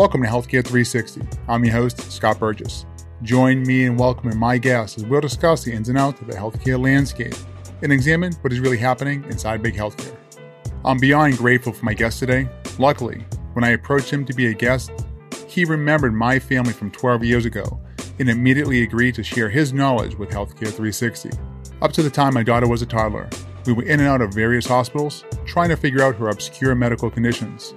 Welcome to Healthcare 360. I'm your host, Scott Burgess. Join me in welcoming my guests as we'll discuss the ins and outs of the healthcare landscape and examine what is really happening inside big healthcare. I'm beyond grateful for my guest today. Luckily, when I approached him to be a guest, he remembered my family from 12 years ago and immediately agreed to share his knowledge with Healthcare 360. Up to the time my daughter was a toddler, we were in and out of various hospitals trying to figure out her obscure medical conditions.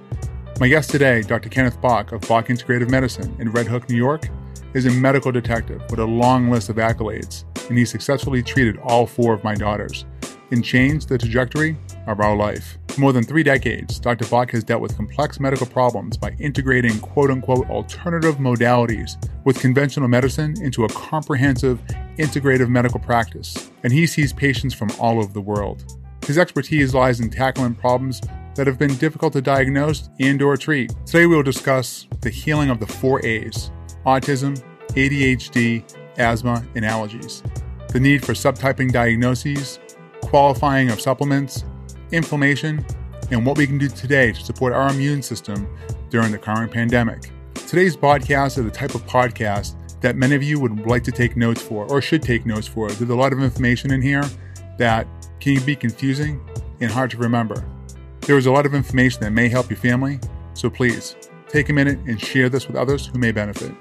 My guest today, Dr. Kenneth Bock of Bock Integrative Medicine in Red Hook, New York, is a medical detective with a long list of accolades, and he successfully treated all four of my daughters and changed the trajectory of our life. For more than three decades, Dr. Bock has dealt with complex medical problems by integrating quote unquote alternative modalities with conventional medicine into a comprehensive, integrative medical practice, and he sees patients from all over the world. His expertise lies in tackling problems that have been difficult to diagnose and or treat. Today we will discuss the healing of the four A's: autism, ADHD, asthma, and allergies. The need for subtyping diagnoses, qualifying of supplements, inflammation, and what we can do today to support our immune system during the current pandemic. Today's podcast is the type of podcast that many of you would like to take notes for or should take notes for. There's a lot of information in here that can be confusing and hard to remember. There is a lot of information that may help your family, so please take a minute and share this with others who may benefit.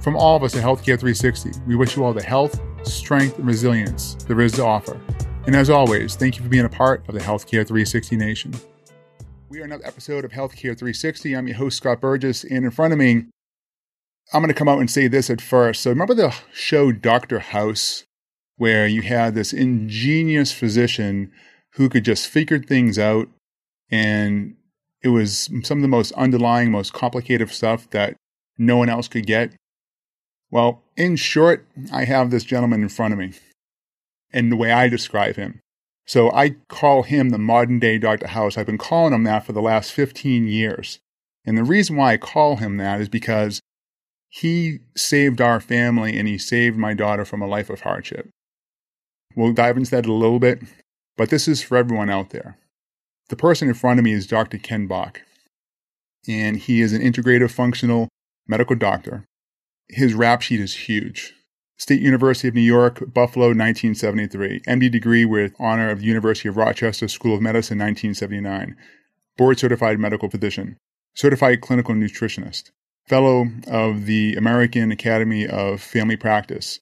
From all of us at Healthcare 360, we wish you all the health, strength, and resilience there is to offer. And as always, thank you for being a part of the Healthcare 360 Nation. We are another episode of Healthcare 360. I'm your host, Scott Burgess, and in front of me, I'm going to come out and say this at first. So, remember the show Dr. House, where you had this ingenious physician who could just figure things out and it was some of the most underlying, most complicated stuff that no one else could get. Well, in short, I have this gentleman in front of me and the way I describe him. So I call him the modern day Dr. House. I've been calling him that for the last 15 years. And the reason why I call him that is because he saved our family and he saved my daughter from a life of hardship. We'll dive into that a little bit, but this is for everyone out there. The person in front of me is Dr. Ken Bock, and he is an integrative functional medical doctor. His rap sheet is huge. State University of New York, Buffalo, 1973. MD degree with honor of the University of Rochester School of Medicine, 1979. Board certified medical physician. Certified clinical nutritionist. Fellow of the American Academy of Family Practice.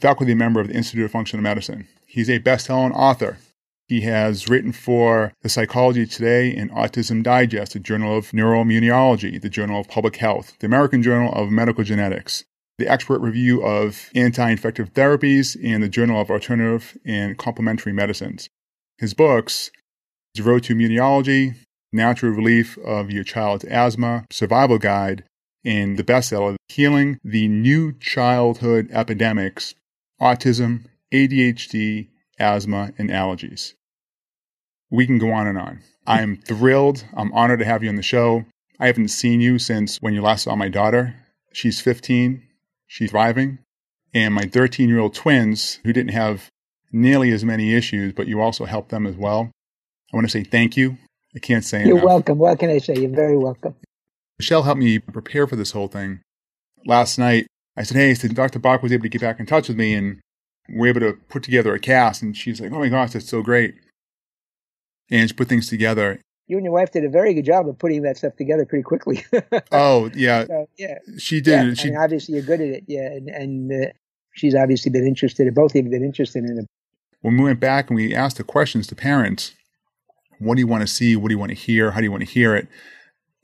Faculty member of the Institute of Functional Medicine. He's a best-selling author he has written for the Psychology Today and Autism Digest, the Journal of Neuroimmunology, the Journal of Public Health, the American Journal of Medical Genetics, the Expert Review of Anti-Infective Therapies, and the Journal of Alternative and Complementary Medicines. His books, The Road to Immunology, Natural Relief of Your Child's Asthma, Survival Guide, and the bestseller, Healing the New Childhood Epidemics, Autism, ADHD, Asthma, and Allergies we can go on and on. I'm thrilled. I'm honored to have you on the show. I haven't seen you since when you last saw my daughter. She's 15. She's thriving. And my 13 year old twins, who didn't have nearly as many issues, but you also helped them as well. I want to say thank you. I can't say You're enough. welcome. What can I say? You're very welcome. Michelle helped me prepare for this whole thing. Last night, I said, Hey, said Dr. Bock was able to get back in touch with me and we're able to put together a cast. And she's like, Oh my gosh, that's so great and put things together. You and your wife did a very good job of putting that stuff together pretty quickly. oh yeah, so, yeah, she did. Yeah, she I mean, obviously you're good at it. Yeah, and, and uh, she's obviously been interested. Both of you been interested in it. When we went back and we asked the questions to parents, what do you want to see? What do you want to hear? How do you want to hear it?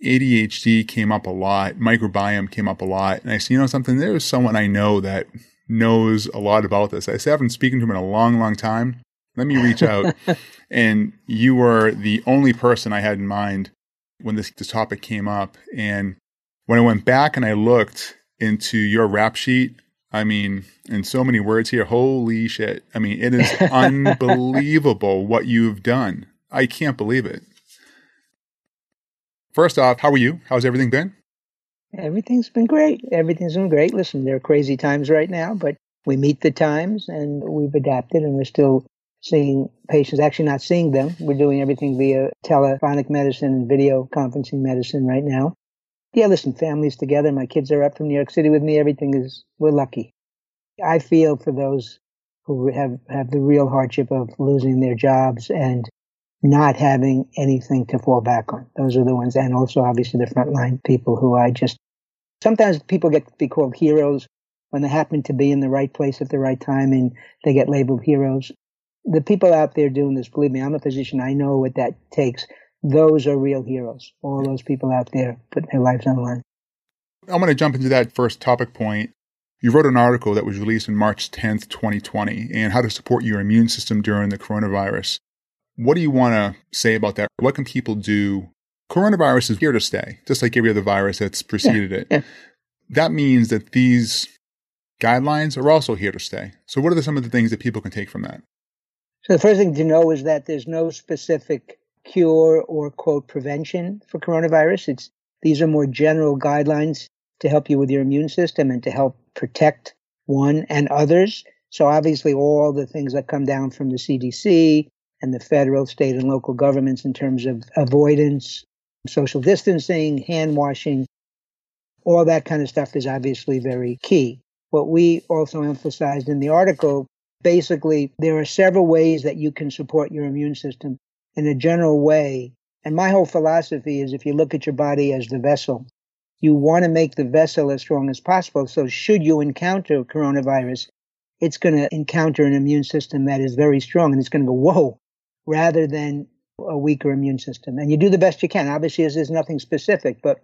ADHD came up a lot. Microbiome came up a lot. And I said, you know something? There's someone I know that knows a lot about this. I said, I've been speaking to him in a long, long time. Let me reach out. and you were the only person I had in mind when this, this topic came up. And when I went back and I looked into your rap sheet, I mean, in so many words here, holy shit. I mean, it is unbelievable what you've done. I can't believe it. First off, how are you? How's everything been? Everything's been great. Everything's been great. Listen, there are crazy times right now, but we meet the times and we've adapted and we're still seeing patients, actually not seeing them. We're doing everything via telephonic medicine and video conferencing medicine right now. yeah, listen, families together. My kids are up from New York City with me. Everything is, we're lucky. I feel for those who have, have the real hardship of losing their jobs and not having anything to fall back on. Those are the ones. And also, obviously, the frontline people who I just, sometimes people get to be called heroes when they happen to be in the right place at the right time and they get labeled heroes. The people out there doing this, believe me, I'm a physician. I know what that takes. Those are real heroes. All those people out there putting their lives on the line. I'm going to jump into that first topic point. You wrote an article that was released on March 10th, 2020, and how to support your immune system during the coronavirus. What do you want to say about that? What can people do? Coronavirus is here to stay, just like every other virus that's preceded yeah, it. Yeah. That means that these guidelines are also here to stay. So, what are the, some of the things that people can take from that? So, the first thing to know is that there's no specific cure or quote prevention for coronavirus. It's these are more general guidelines to help you with your immune system and to help protect one and others. So obviously all the things that come down from the CDC and the federal, state and local governments in terms of avoidance, social distancing, hand washing, all that kind of stuff is obviously very key. What we also emphasized in the article, basically there are several ways that you can support your immune system in a general way. And my whole philosophy is if you look at your body as the vessel, you want to make the vessel as strong as possible. So should you encounter coronavirus, it's going to encounter an immune system that is very strong and it's going to go, whoa, rather than a weaker immune system. And you do the best you can. Obviously, this is nothing specific, but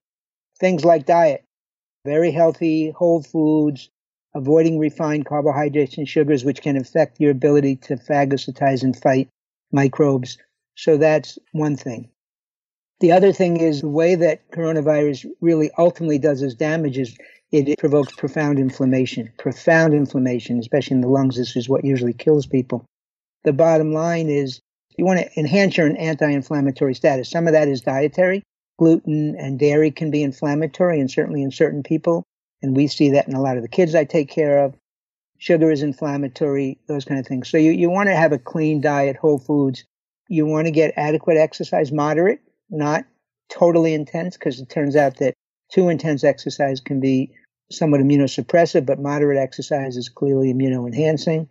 things like diet, very healthy, whole foods, avoiding refined carbohydrates and sugars, which can affect your ability to phagocytize and fight microbes. So that's one thing. The other thing is the way that coronavirus really ultimately does its damage is it provokes profound inflammation, profound inflammation, especially in the lungs. This is what usually kills people. The bottom line is you want to enhance your anti-inflammatory status. Some of that is dietary. Gluten and dairy can be inflammatory and certainly in certain people. And we see that in a lot of the kids I take care of. Sugar is inflammatory, those kind of things. So you, you want to have a clean diet, whole foods. You want to get adequate exercise, moderate, not totally intense, because it turns out that too intense exercise can be somewhat immunosuppressive, but moderate exercise is clearly immunoenhancing.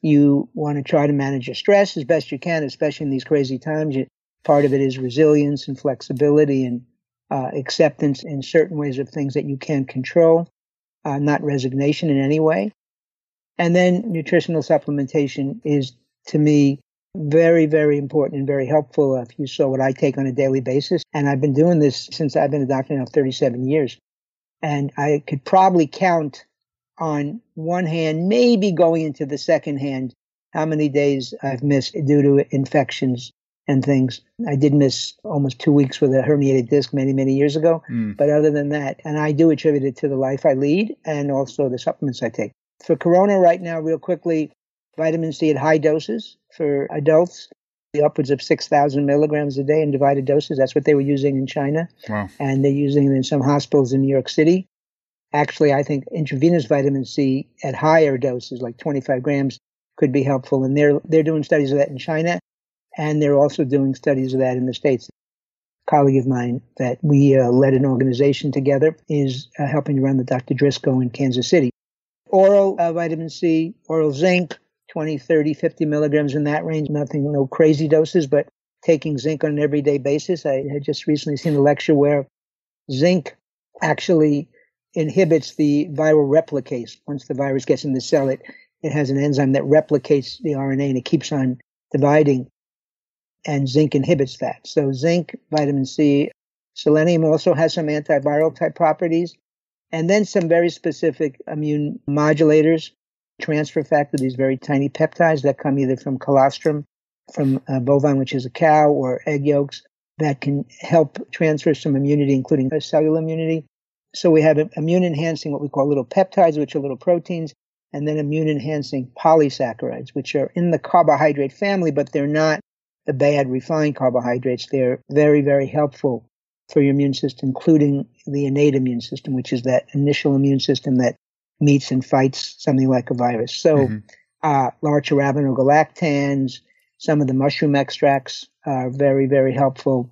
You want to try to manage your stress as best you can, especially in these crazy times. You, part of it is resilience and flexibility and uh, acceptance in certain ways of things that you can't control, uh, not resignation in any way. And then nutritional supplementation is, to me, very, very important and very helpful if you saw what I take on a daily basis. And I've been doing this since I've been a doctor now 37 years. And I could probably count on one hand, maybe going into the second hand, how many days I've missed due to infections and things. I did miss almost two weeks with a herniated disc many, many years ago. Mm. But other than that, and I do attribute it to the life I lead and also the supplements I take. For corona right now, real quickly, vitamin C at high doses for adults, the upwards of 6,000 milligrams a day in divided doses. That's what they were using in China. Wow. And they're using it in some hospitals in New York City. Actually, I think intravenous vitamin C at higher doses, like 25 grams, could be helpful. And they're, they're doing studies of that in China. And they're also doing studies of that in the States. A colleague of mine that we uh, led an organization together is uh, helping to run the Dr. Driscoll in Kansas City. Oral uh, vitamin C, oral zinc, 20, 30, 50 milligrams in that range. Nothing, no crazy doses, but taking zinc on an everyday basis. I had just recently seen a lecture where zinc actually inhibits the viral replicase. Once the virus gets in the cell, it, it has an enzyme that replicates the RNA and it keeps on dividing and zinc inhibits that. So zinc, vitamin C, selenium also has some antiviral type properties, and then some very specific immune modulators, transfer factor, these very tiny peptides that come either from colostrum, from uh, bovine, which is a cow, or egg yolks that can help transfer some immunity, including cellular immunity. So we have immune enhancing, what we call little peptides, which are little proteins, and then immune enhancing polysaccharides, which are in the carbohydrate family, but they're not bad refined carbohydrates. They're very, very helpful for your immune system, including the innate immune system, which is that initial immune system that meets and fights something like a virus. So, mm-hmm. uh, large arabinogalactans, some of the mushroom extracts are very, very helpful.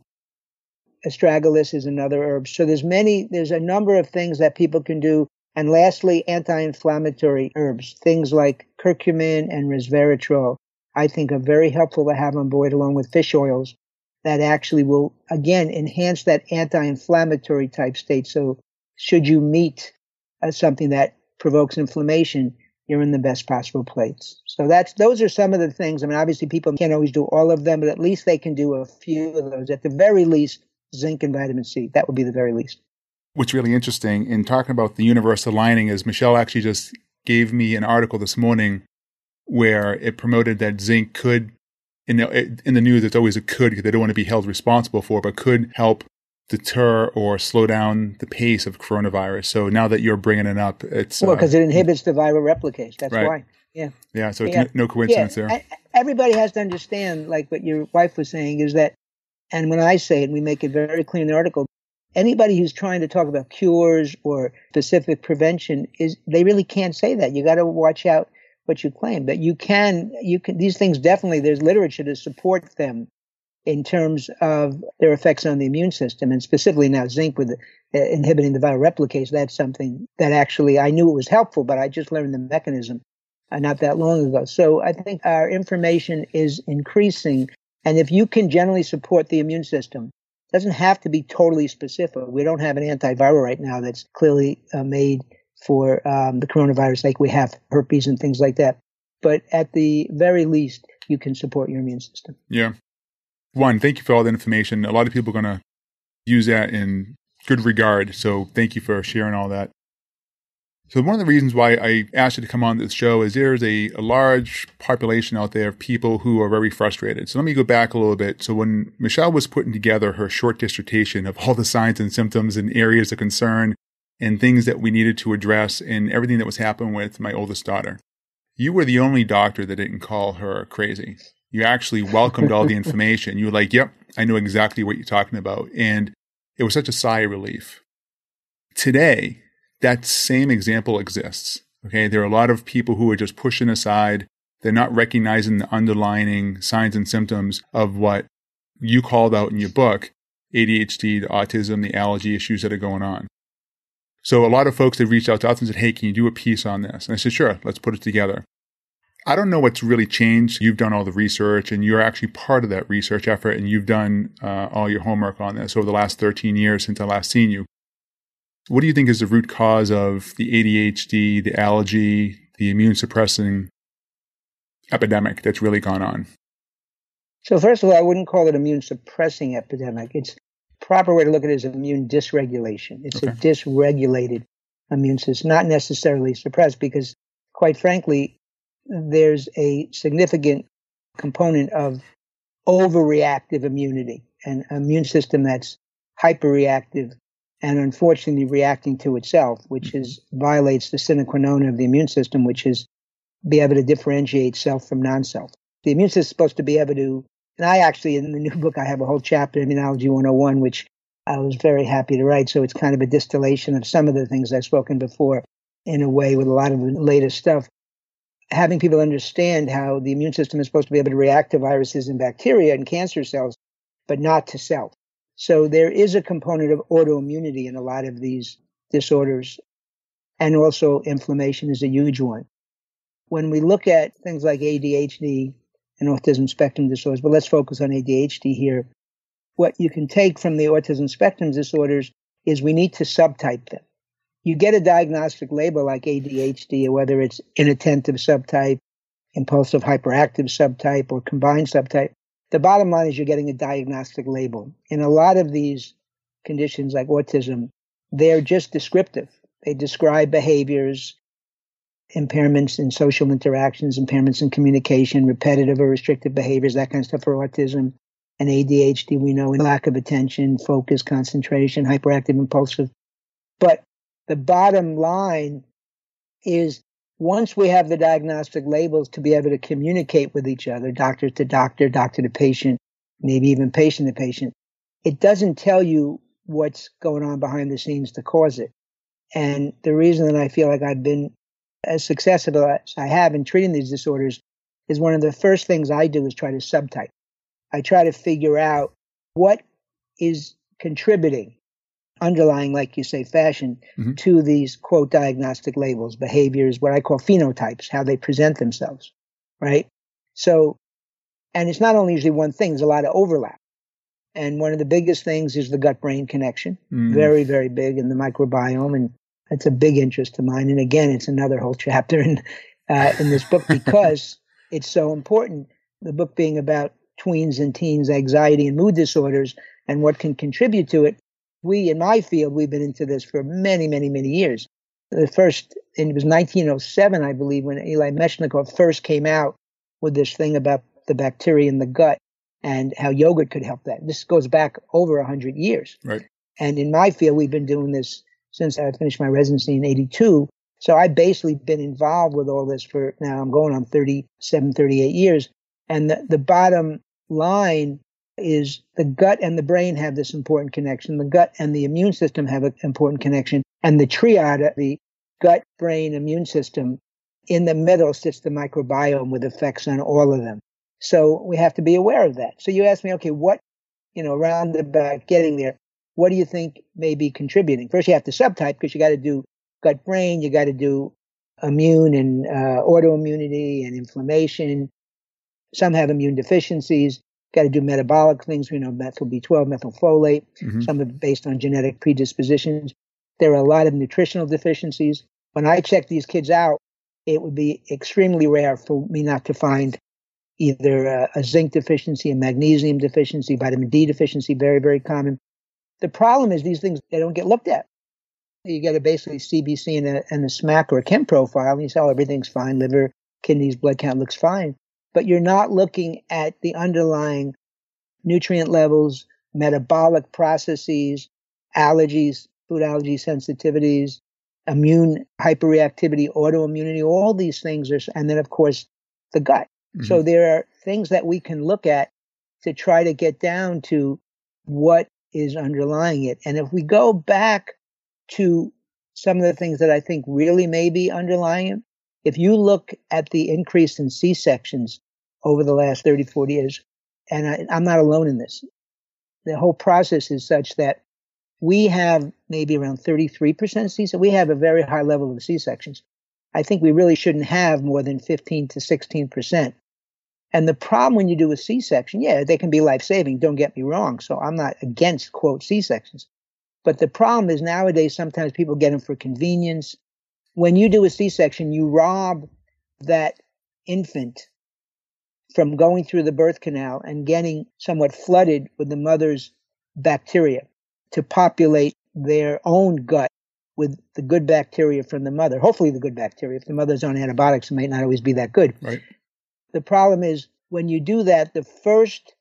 astragalus is another herb. So there's many, there's a number of things that people can do. And lastly, anti-inflammatory herbs, things like curcumin and resveratrol, I think are very helpful to have on board along with fish oils that actually will, again, enhance that anti-inflammatory type state. So should you meet uh, something that provokes inflammation, you're in the best possible place. So that's those are some of the things. I mean, obviously people can't always do all of them, but at least they can do a few of those. At the very least, zinc and vitamin C. That would be the very least. What's really interesting in talking about the universal lining is Michelle actually just gave me an article this morning where it promoted that zinc could in the, in the news it's always a could because they don't want to be held responsible for, but could help deter or slow down the pace of coronavirus. So now that you're bringing it up, it's well because uh, it inhibits the viral replicase. That's right. why. Yeah. Yeah. So it's yeah. no coincidence yeah. there. Everybody has to understand, like what your wife was saying, is that, and when I say it, we make it very clear in the article. Anybody who's trying to talk about cures or specific prevention is they really can't say that. You got to watch out what you claim. that you can, you can. These things definitely. There's literature to support them in terms of their effects on the immune system, and specifically now zinc with uh, inhibiting the viral replicase. That's something that actually I knew it was helpful, but I just learned the mechanism uh, not that long ago. So I think our information is increasing, and if you can generally support the immune system, doesn't have to be totally specific. We don't have an antiviral right now that's clearly uh, made for um, the coronavirus, like we have herpes and things like that. But at the very least, you can support your immune system. Yeah one, thank you for all the information. A lot of people are going to use that in good regard. So thank you for sharing all that. So one of the reasons why I asked you to come on this show is there's a, a, large population out there of people who are very frustrated. So let me go back a little bit. So when Michelle was putting together her short dissertation of all the signs and symptoms and areas of concern and things that we needed to address and everything that was happening with my oldest daughter, you were the only doctor that didn't call her crazy you actually welcomed all the information. You were like, yep, I know exactly what you're talking about. And it was such a sigh of relief. Today, that same example exists. Okay. There are a lot of people who are just pushing aside. They're not recognizing the underlying signs and symptoms of what you called out in your book ADHD, the autism, the allergy issues that are going on. So a lot of folks have reached out to us and said, Hey, can you do a piece on this? And I said, Sure, let's put it together. I don't know what's really changed. You've done all the research and you're actually part of that research effort and you've done uh, all your homework on this over the last 13 years since I last seen you. What do you think is the root cause of the ADHD, the allergy, the immune suppressing epidemic that's really gone on? So, first of all, I wouldn't call it immune suppressing epidemic. It's proper way to look at it is immune dysregulation. It's okay. a dysregulated immune system, not necessarily suppressed, because quite frankly, there's a significant component of overreactive immunity, an immune system that's hyperreactive and unfortunately reacting to itself, which mm-hmm. is violates the sine qua non of the immune system, which is be able to differentiate self from non-self. The immune system is supposed to be able to, and I actually in the new book I have a whole chapter Immunology 101, which I was very happy to write. So it's kind of a distillation of some of the things I've spoken before in a way with a lot of the latest stuff having people understand how the immune system is supposed to be able to react to viruses and bacteria and cancer cells, but not to self. So there is a component of autoimmunity in a lot of these disorders. And also inflammation is a huge one. When we look at things like ADHD and autism spectrum disorders, but let's focus on ADHD here. What you can take from the autism spectrum disorders is we need to subtype them you get a diagnostic label like ADHD, whether it's inattentive subtype, impulsive hyperactive subtype, or combined subtype. The bottom line is you're getting a diagnostic label. In a lot of these conditions like autism, they're just descriptive. They describe behaviors, impairments in social interactions, impairments in communication, repetitive or restrictive behaviors, that kind of stuff for autism. And ADHD, we know, in lack of attention, focus, concentration, hyperactive, impulsive. But the bottom line is once we have the diagnostic labels to be able to communicate with each other, doctor to doctor, doctor to patient, maybe even patient to patient, it doesn't tell you what's going on behind the scenes to cause it. And the reason that I feel like I've been as successful as I have in treating these disorders is one of the first things I do is try to subtype. I try to figure out what is contributing, underlying, like you say, fashion mm-hmm. to these quote diagnostic labels, behaviors, what I call phenotypes, how they present themselves, right? So, and it's not only usually one thing, there's a lot of overlap. And one of the biggest things is the gut brain connection, mm. very, very big in the microbiome. And it's a big interest of mine. And again, it's another whole chapter in, uh, in this book because it's so important. The book being about tweens and teens anxiety and mood disorders and what can contribute to it. We, in my field, we've been into this for many, many, many years. The first, and it was 1907, I believe, when Elie Metchnikoff first came out with this thing about the bacteria in the gut and how yogurt could help that. This goes back over 100 years. Right. And in my field, we've been doing this since I finished my residency in 82. So I've basically been involved with all this for now, I'm going on 37, 38 years. And the, the bottom line is the gut and the brain have this important connection. The gut and the immune system have an important connection. And the triad, uh, the gut, brain, immune system, in the middle sits the microbiome with effects on all of them. So we have to be aware of that. So you ask me, okay, what, you know, around about getting there, what do you think may be contributing? First, you have to subtype because you got to do gut brain, you got to do immune and uh, autoimmunity and inflammation. Some have immune deficiencies. Got to do metabolic things, We know, methyl B12, methylfolate. Mm-hmm. Some are based on genetic predispositions. There are a lot of nutritional deficiencies. When I check these kids out, it would be extremely rare for me not to find either a, a zinc deficiency, a magnesium deficiency, vitamin D deficiency, very, very common. The problem is these things, they don't get looked at. You get a basically CBC and a, and a SMAC or a chem profile, and you say, oh, everything's fine, liver, kidneys, blood count looks fine. But you're not looking at the underlying nutrient levels, metabolic processes, allergies, food allergy sensitivities, immune hyperreactivity, autoimmunity, all these things are, and then of course the gut. Mm-hmm. So there are things that we can look at to try to get down to what is underlying it. And if we go back to some of the things that I think really may be underlying it, if you look at the increase in C sections over the last 30, 40 years, and I, I'm not alone in this, the whole process is such that we have maybe around 33% C section. We have a very high level of C sections. I think we really shouldn't have more than 15 to 16%. And the problem when you do a C section, yeah, they can be life saving, don't get me wrong. So I'm not against, quote, C sections. But the problem is nowadays, sometimes people get them for convenience. When you do a C section, you rob that infant from going through the birth canal and getting somewhat flooded with the mother's bacteria to populate their own gut with the good bacteria from the mother. Hopefully, the good bacteria. If the mother's on antibiotics, it might not always be that good. Right. The problem is when you do that, the first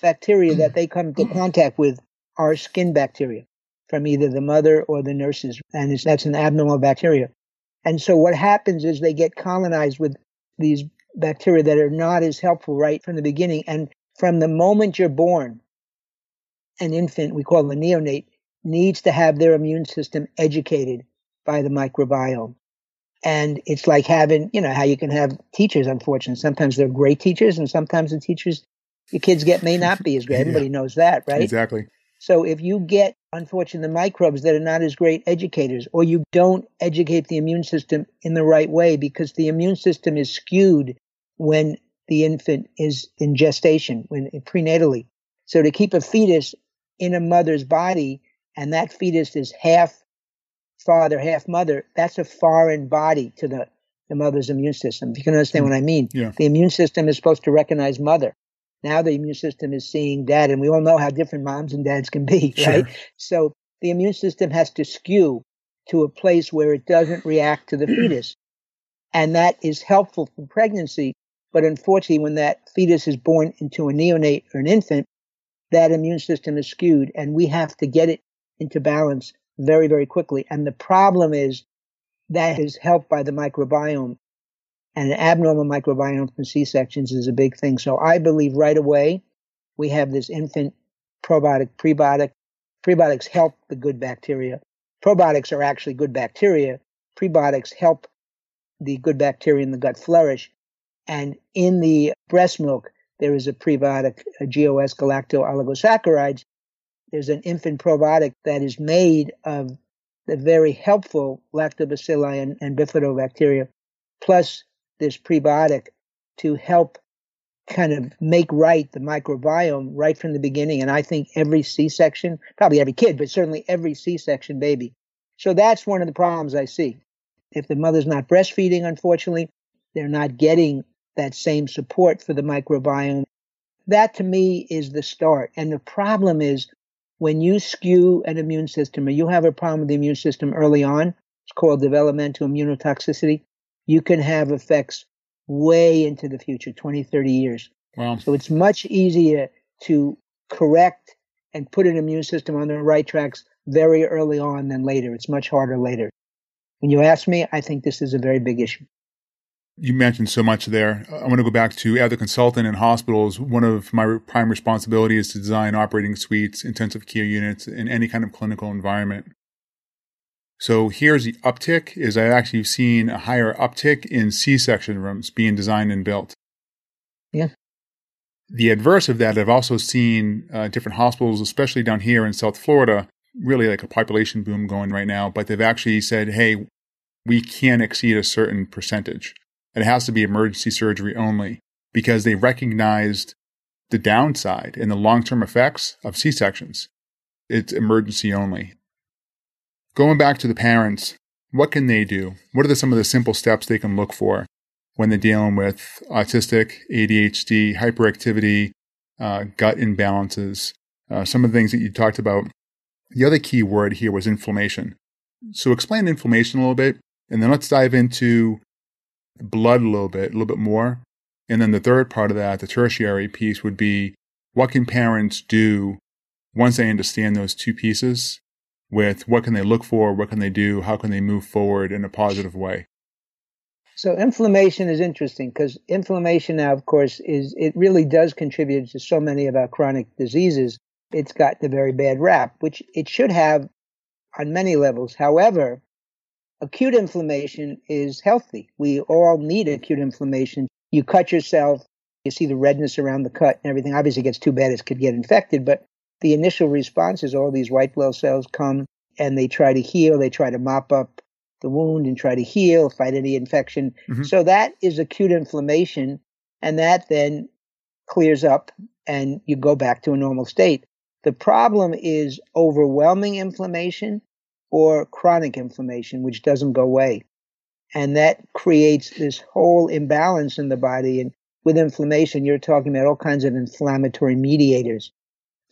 bacteria that they come into contact with are skin bacteria from either the mother or the nurses. And that's an abnormal bacteria. And so what happens is they get colonized with these bacteria that are not as helpful right from the beginning. And from the moment you're born, an infant, we call the neonate, needs to have their immune system educated by the microbiome. And it's like having, you know, how you can have teachers, unfortunately. Sometimes they're great teachers, and sometimes the teachers your kids get may not be as great. Everybody yeah. knows that, right? Exactly. So if you get, unfortunately, the microbes that are not as great educators, or you don't educate the immune system in the right way, because the immune system is skewed when the infant is in gestation, when eh, prenatally. So to keep a fetus in a mother's body, and that fetus is half father, half mother, that's a foreign body to the, the mother's immune system. If you can understand hmm. what I mean. Yeah. The immune system is supposed to recognize mother. Now the immune system is seeing dad, and we all know how different moms and dads can be, right? So the immune system has to skew to a place where it doesn't react to the fetus. And that is helpful for pregnancy. But unfortunately, when that fetus is born into a neonate or an infant, that immune system is skewed and we have to get it into balance very, very quickly. And the problem is that is helped by the microbiome. And an abnormal microbiome from C sections is a big thing. So I believe right away we have this infant probiotic, prebiotic. Prebiotics help the good bacteria. Probiotics are actually good bacteria. Prebiotics help the good bacteria in the gut flourish. And in the breast milk, there is a prebiotic, a GOS galacto oligosaccharides, there's an infant probiotic that is made of the very helpful lactobacilli and, and bifidobacteria, plus this prebiotic to help kind of make right the microbiome right from the beginning. And I think every C section, probably every kid, but certainly every C section baby. So that's one of the problems I see. If the mother's not breastfeeding, unfortunately, they're not getting that same support for the microbiome. That to me is the start. And the problem is when you skew an immune system or you have a problem with the immune system early on, it's called developmental immunotoxicity, you can have effects way into the future 20, 30 years. Wow. So it's much easier to correct and put an immune system on the right tracks very early on than later. It's much harder later. When you ask me, I think this is a very big issue. You mentioned so much there. I want to go back to as a consultant in hospitals. One of my prime responsibilities is to design operating suites, intensive care units in any kind of clinical environment. So here's the uptick is I've actually seen a higher uptick in C-section rooms being designed and built. Yeah. The adverse of that, I've also seen uh, different hospitals, especially down here in South Florida, really like a population boom going right now, but they've actually said, hey, we can't exceed a certain percentage. It has to be emergency surgery only because they recognized the downside and the long term effects of C sections. It's emergency only. Going back to the parents, what can they do? What are the, some of the simple steps they can look for when they're dealing with autistic, ADHD, hyperactivity, uh, gut imbalances? Uh, some of the things that you talked about. The other key word here was inflammation. So explain inflammation a little bit, and then let's dive into blood a little bit, a little bit more. And then the third part of that, the tertiary piece, would be what can parents do once they understand those two pieces with what can they look for, what can they do, how can they move forward in a positive way? So inflammation is interesting because inflammation now, of course, is it really does contribute to so many of our chronic diseases. It's got the very bad rap, which it should have on many levels. However, acute inflammation is healthy. We all need acute inflammation. You cut yourself, you see the redness around the cut and everything. Obviously, it gets too bad, it could get infected, but the initial response is all these white blood cells come and they try to heal, they try to mop up the wound and try to heal, fight any infection. Mm-hmm. So that is acute inflammation, and that then clears up and you go back to a normal state. The problem is overwhelming inflammation or chronic inflammation, which doesn't go away. And that creates this whole imbalance in the body. And with inflammation, you're talking about all kinds of inflammatory mediators.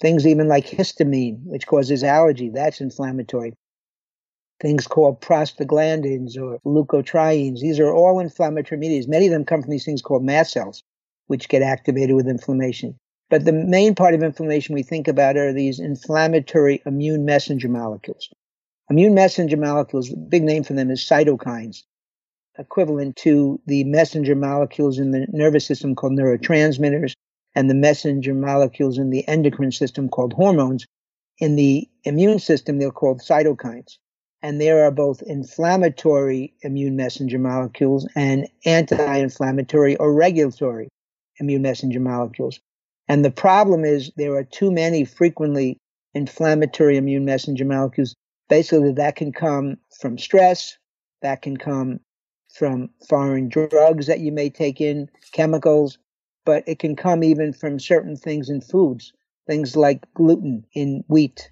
Things even like histamine, which causes allergy, that's inflammatory. Things called prostaglandins or leukotrienes, these are all inflammatory mediators. Many of them come from these things called mast cells, which get activated with inflammation. But the main part of inflammation we think about are these inflammatory immune messenger molecules. Immune messenger molecules, the big name for them is cytokines, equivalent to the messenger molecules in the nervous system called neurotransmitters and the messenger molecules in the endocrine system called hormones. In the immune system, they're called cytokines. And there are both inflammatory immune messenger molecules and anti inflammatory or regulatory immune messenger molecules. And the problem is there are too many frequently inflammatory immune messenger molecules. Basically, that can come from stress, that can come from foreign drugs that you may take in, chemicals, but it can come even from certain things in foods, things like gluten in wheat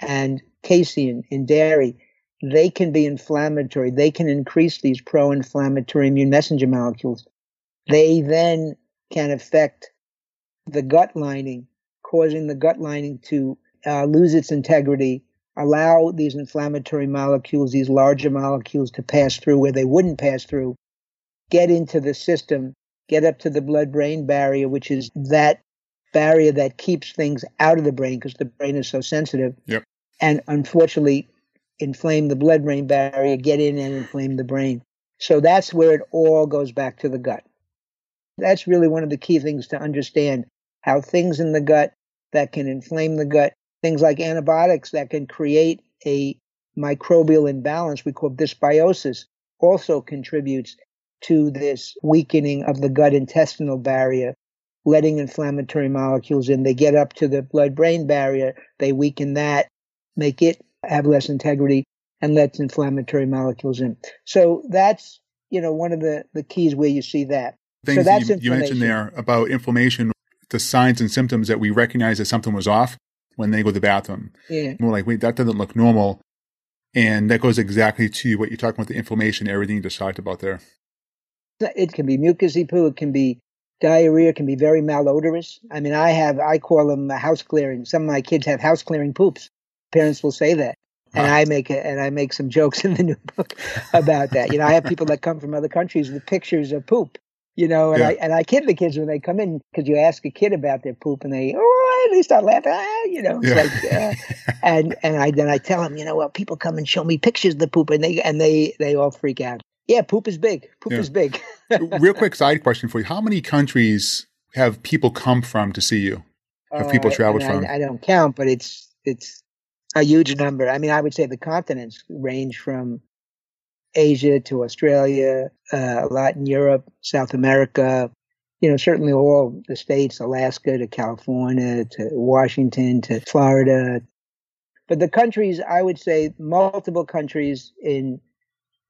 and casein in dairy. They can be inflammatory. They can increase these pro inflammatory immune messenger molecules. They then can affect the gut lining, causing the gut lining to uh, lose its integrity, allow these inflammatory molecules, these larger molecules, to pass through where they wouldn't pass through, get into the system, get up to the blood brain barrier, which is that barrier that keeps things out of the brain because the brain is so sensitive. Yep. And unfortunately, inflame the blood brain barrier, get in and inflame the brain. So that's where it all goes back to the gut. That's really one of the key things to understand how things in the gut that can inflame the gut, things like antibiotics that can create a microbial imbalance we call dysbiosis also contributes to this weakening of the gut intestinal barrier, letting inflammatory molecules in. They get up to the blood brain barrier, they weaken that, make it have less integrity, and lets inflammatory molecules in. So that's you know one of the the keys where you see that. Things so that's you, you mentioned there about inflammation, the signs and symptoms that we recognize that something was off when they go to the bathroom. Yeah. We're like, wait, that doesn't look normal. And that goes exactly to what you're talking about the inflammation, everything you just talked about there. It can be mucousy poo, it can be diarrhea, it can be very malodorous. I mean, I have, I call them house clearing. Some of my kids have house clearing poops. Parents will say that. And I make a, and I make some jokes in the new book about that. You know, I have people that come from other countries with pictures of poop. You know, and Yeah. I and I kid the kids when they come in because you ask a kid about their poop and they oh they start laughing. Ah, you know, Yeah. like uh, and and I then I tell them, you know, well, people come and show me pictures of the poop and they and they they all freak out. Yeah, poop is big. Poop Yeah. is big. Real quick side question for you. How many countries have people come from to see you? Have people Uh, traveled and from? I, I don't count, but it's it's a huge number. I mean, I would say the continents range from Asia to Australia, uh, a lot in Europe, South America. You know, certainly all the states, Alaska to California to Washington to Florida. But the countries, I would say, multiple countries in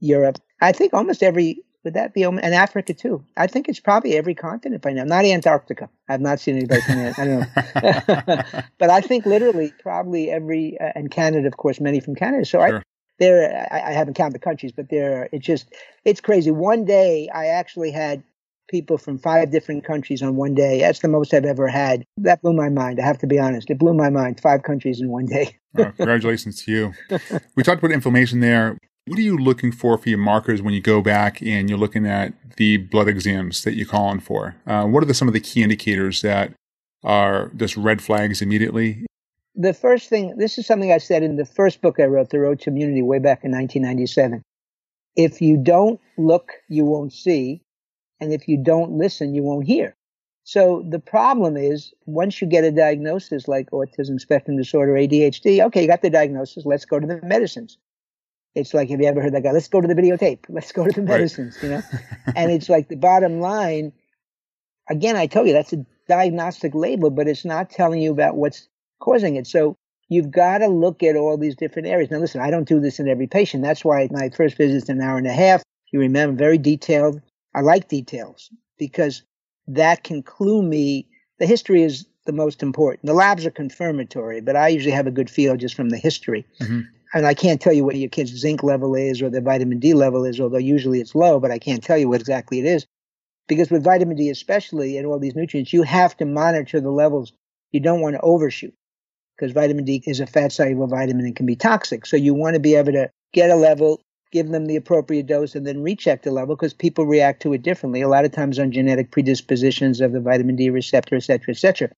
Europe. I think almost every would that be and Africa too? I think it's probably every continent by now. Not Antarctica. I've not seen anybody from there. I don't know. but I think literally probably every uh, and Canada, of course, many from Canada. So Sure. I there I, I haven't counted the countries, but there it's just it's crazy. One day I actually had people from five different countries on one day. That's the most I've ever had. That blew my mind. I have to be honest. It blew my mind. Five countries in one day. Oh, congratulations to you. We talked about inflammation there. What are you looking for for your markers when you go back and you're looking at the blood exams that you're calling for? Uh, what are the, some of the key indicators that are just red flags immediately? the first thing this is something i said in the first book i wrote the road to immunity way back in 1997 if you don't look you won't see and if you don't listen you won't hear so the problem is once you get a diagnosis like autism spectrum disorder adhd okay you got the diagnosis let's go to the medicines it's like have you ever heard that guy let's go to the videotape let's go to the Right. medicines you know and it's like the bottom line again i tell you that's a diagnostic label but it's not telling you about what's causing it. So you've got to look at all these different areas. Now, listen, I don't do this in every patient. That's why my first visit is an hour and a half. You remember, very detailed. I like details because that can clue me. The history is the most important. The labs are confirmatory, but I usually have a good feel just from the history. Mhm. And I can't tell you what your kid's zinc level is or their vitamin D level is, although usually it's low, but I can't tell you what exactly it is. Because with vitamin D, especially, and all these nutrients, you have to monitor the levels. You don't want to overshoot because vitamin D is a fat soluble vitamin and can be toxic. So you want to be able to get a level, give them the appropriate dose, and then recheck the level because people react to it differently. A lot of times on genetic predispositions of the vitamin D receptor, et cetera, et cetera.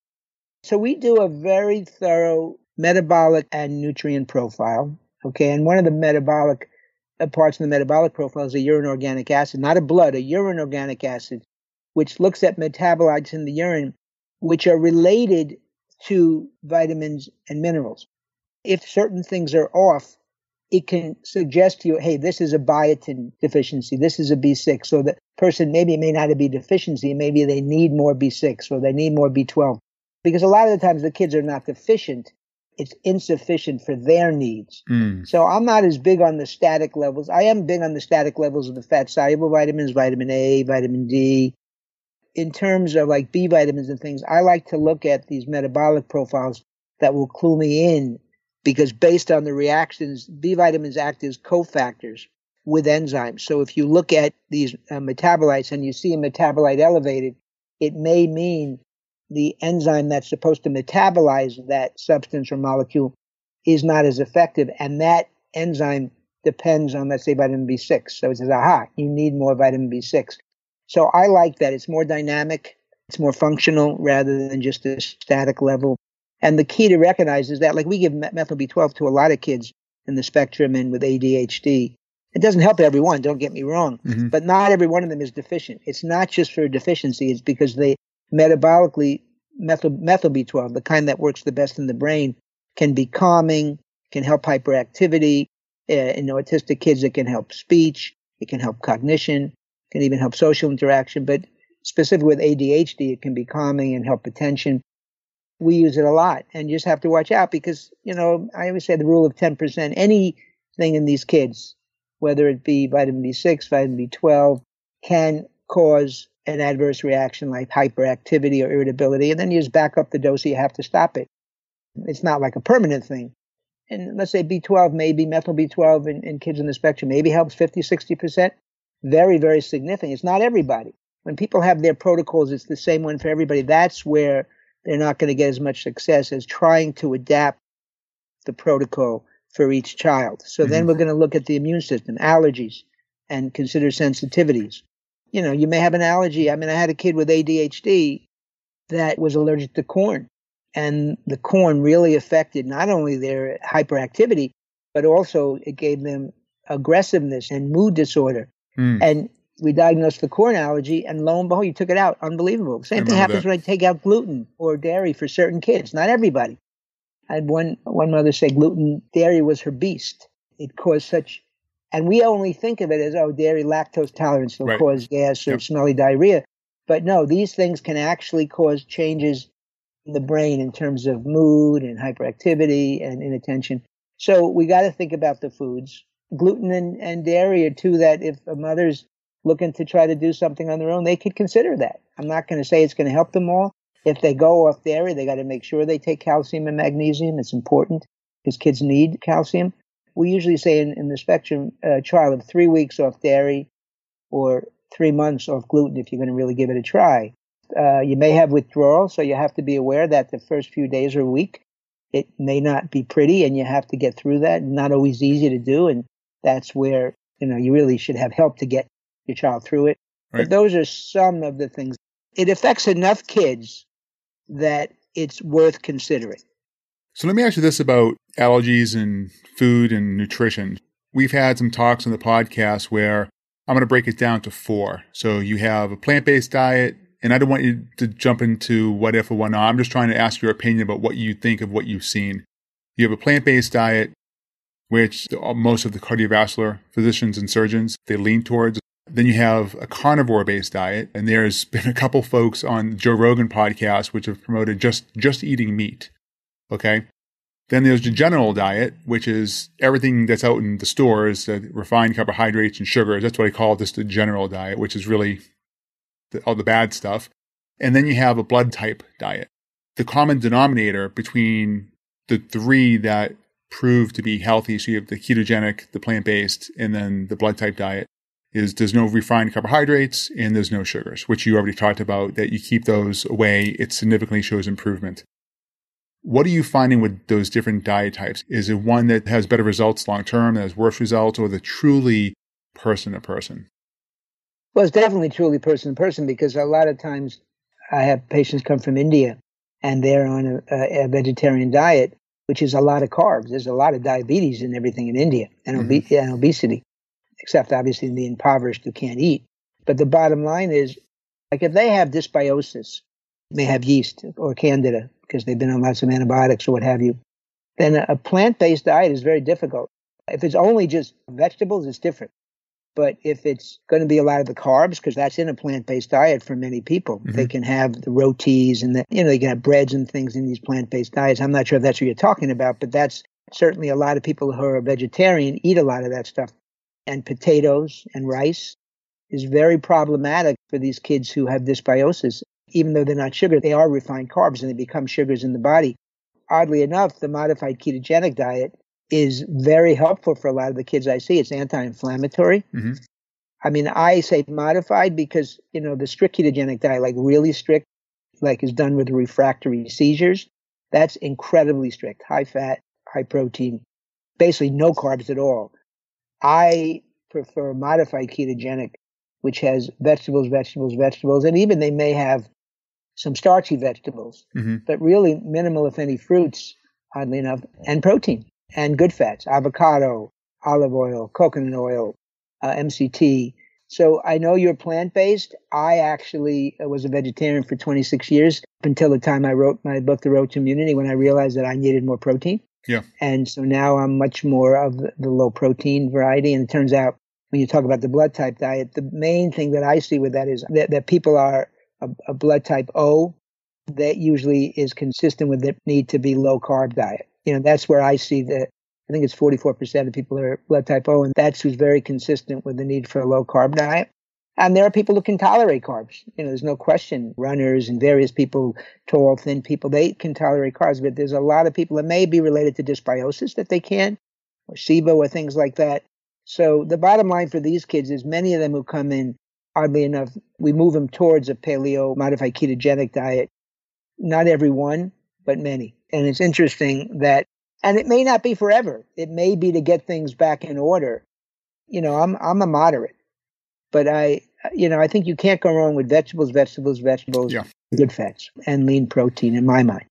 So we do a very thorough metabolic and nutrient profile. Okay. And one of the metabolic uh, parts of the metabolic profile is a urine organic acid, not a blood, a urine organic acid, which looks at metabolites in the urine, which are related to vitamins and minerals. If certain things are off, it can suggest to you, hey, this is a biotin deficiency, this is a B6. So the person maybe may not be deficiency, maybe they need more B6 or they need more B12. Because a lot of the times the kids are not deficient, it's insufficient for their needs. Mm. So I'm not as big on the static levels. I am big on the static levels of the fat soluble vitamins, vitamin A, vitamin D. In terms of like B vitamins and things, I like to look at these metabolic profiles that will clue me in because based on the reactions, B vitamins act as cofactors with enzymes. So if you look at these uh, metabolites and you see a metabolite elevated, it may mean the enzyme that's supposed to metabolize that substance or molecule is not as effective. And that enzyme depends on, let's say, vitamin B6. So it says, aha, you need more vitamin B6. So I like that. It's more dynamic, it's more functional rather than just a static level. And the key to recognize is that, like, we give methyl B12 to a lot of kids in the spectrum and with ADHD. It doesn't help everyone, don't get me wrong, Mhm. but not every one of them is deficient. It's not just for deficiency, it's because they metabolically, methyl, methyl B12, the kind that works the best in the brain, can be calming, can help hyperactivity. Uh, in autistic kids, it can help speech, it can help cognition, can even help social interaction. But specifically with ADHD, it can be calming and help attention. We use it a lot and you just have to watch out because, you know, I always say the rule of 10%, anything in these kids, whether it be vitamin B6, vitamin B12, can cause an adverse reaction like hyperactivity or irritability. And then you just back up the dose, so you have to stop it. It's not like a permanent thing. And let's say B12, maybe methyl B12 in, in kids in the spectrum, maybe helps 50, 60%. Very, very significant. It's not everybody. When people have their protocols, it's the same one for everybody. That's where they're not going to get as much success as trying to adapt the protocol for each child. So mm-hmm. then we're going to look at the immune system, allergies, and consider sensitivities. You know, you may have an allergy. I mean, I had a kid with ADHD that was allergic to corn, and the corn really affected not only their hyperactivity, but also it gave them aggressiveness and mood disorder. Mm. And we diagnosed the corn allergy, and lo and behold, you took it out. Unbelievable. Same thing happens that. when I take out gluten or dairy for certain kids. Not everybody. I had one one mother say gluten dairy was her beast. It caused such, and we only think of it as oh dairy lactose tolerance will right. cause gas or yep. smelly diarrhea, but no, these things can actually cause changes in the brain in terms of mood and hyperactivity and inattention. So we got to think about the foods. Gluten and, and dairy are two that if a mother's looking to try to do something on their own, they could consider that. I'm not going to say it's going to help them all, if they go off dairy, they got to make sure they take calcium and magnesium. It's important because kids need calcium. We usually say in, in the spectrum uh, trial of three weeks off dairy or three months off gluten if you're going to really give it a try. Uh, you may have withdrawal, so you have to be aware that the first few days or week it may not be pretty, and you have to get through that. Not always easy to do, and that's where you know you really should have help to get your child through it. Right. But those are some of the things. It affects enough kids that it's worth considering. So let me ask you this about allergies and food and nutrition. We've had some talks on the podcast where I'm going to break it down to four. So you have a plant based diet, and I don't want you to jump into what if or what not. I'm just trying to ask your opinion about what you think of what you've seen. You have a plant based diet, which uh, most of the cardiovascular physicians and surgeons they lean towards. Then you have a carnivore based diet, and there's been a couple folks on Joe Rogan podcast which have promoted just just eating meat. Okay. Then there's the general diet, which is everything that's out in the stores, uh, refined carbohydrates and sugars. That's what I call just the general diet, which is really the, all the bad stuff. And then you have a blood type diet. The common denominator between the three that prove to be healthy, so you have the ketogenic, the plant based, and then the blood type diet, is there's no refined carbohydrates and there's no sugars, which you already talked about, that you keep those away. It significantly shows improvement. What are you finding with those different diet types? Is it one that has better results long term, that has worse results, or the truly person to person? Well, it's definitely truly person to person because a lot of times I have patients come from India and they're on a, a, vegetarian diet, which is a lot of carbs. There's a lot of diabetes and everything in India and, mm-hmm. obe- and obesity except obviously the impoverished who can't eat. But the bottom line is, like if they have dysbiosis, may have yeast or candida because they've been on lots of antibiotics or what have you, then a plant-based diet is very difficult. If it's only just vegetables, it's different. But if it's going to be a lot of the carbs, because that's in a plant-based diet for many people, mm-hmm. they can have the rotis and the, you know, they can have breads and things in these plant-based diets. I'm not sure if that's what you're talking about, but that's certainly a lot of people who are vegetarian eat a lot of that stuff and potatoes and rice is very problematic for these kids who have dysbiosis. Even though they're not sugar, they are refined carbs and they become sugars in the body. Oddly enough, the modified ketogenic diet is very helpful for a lot of the kids I see. It's anti-inflammatory. Mm-hmm. I mean, I say modified because, you know, the strict ketogenic diet, like really strict, like is done with refractory seizures, that's incredibly strict. High fat, high protein, basically no carbs at all. I prefer modified ketogenic, which has vegetables, vegetables, vegetables, and even they may have some starchy vegetables, mm-hmm. but really minimal, if any, fruits, oddly enough, and protein and good fats, avocado, olive oil, coconut oil, uh, MCT. So I know you're plant based. I actually uh, was a vegetarian for 26 years until the time I wrote my book, The Road to Immunity, when I realized that I needed more protein. Yeah. And so now I'm much more of the, low protein variety. And it turns out when you talk about the blood type diet, the main thing that I see with that is that, that people are a, a blood type O. That usually is consistent with the need to be low carb diet. You know, that's where I see that. I think it's 44% of people are blood type O, and that's who's very consistent with the need for a low carb diet. And there are people who can tolerate carbs. You know, there's no question. Runners and various people, tall, thin people, they can tolerate carbs. But there's a lot of people that may be related to dysbiosis that they can't, or SIBO or things like that. So the bottom line for these kids is many of them who come in, oddly enough, we move them towards a paleo modified ketogenic diet. Not everyone, but many. And it's interesting that, and it may not be forever. It may be to get things back in order. You know, I'm I'm a moderate, but I, you know, I think you can't go wrong with vegetables, vegetables, vegetables, yeah. good fats, and lean protein. In my mind.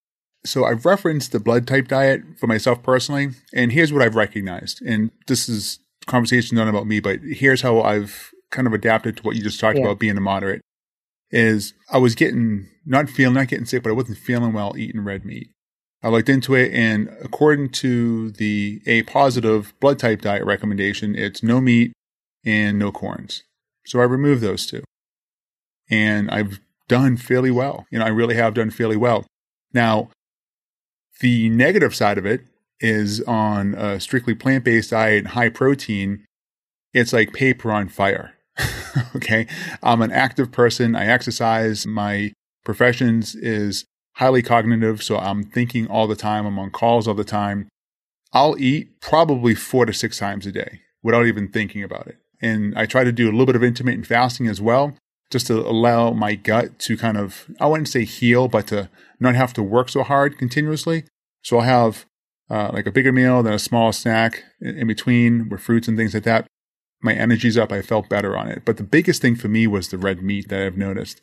So I've referenced the blood type diet for myself personally, and here's what I've recognized. And this is conversation not about me, but here's how I've kind of adapted to what you just talked yeah. about being a moderate. Is I was getting not feeling not getting sick, but I wasn't feeling well eating red meat. I looked into it, and according to the A positive blood type diet recommendation, it's no meat and no corns. So I removed those two. And I've done fairly well. You know, I really have done fairly well. Now, the negative side of it is on a strictly plant based diet, high protein. It's like paper on fire. okay. I'm an active person. I exercise. My professions is highly cognitive. So I'm thinking all the time. I'm on calls all the time. I'll eat probably four to six times a day without even thinking about it. And I try to do a little bit of intermittent fasting as well, just to allow my gut to kind of, I wouldn't say heal, but to not have to work so hard continuously. So I'll have uh, like a bigger meal, then a small snack in, between with fruits and things like that. My energy's up. I felt better on it. But the biggest thing for me was the red meat that I've noticed.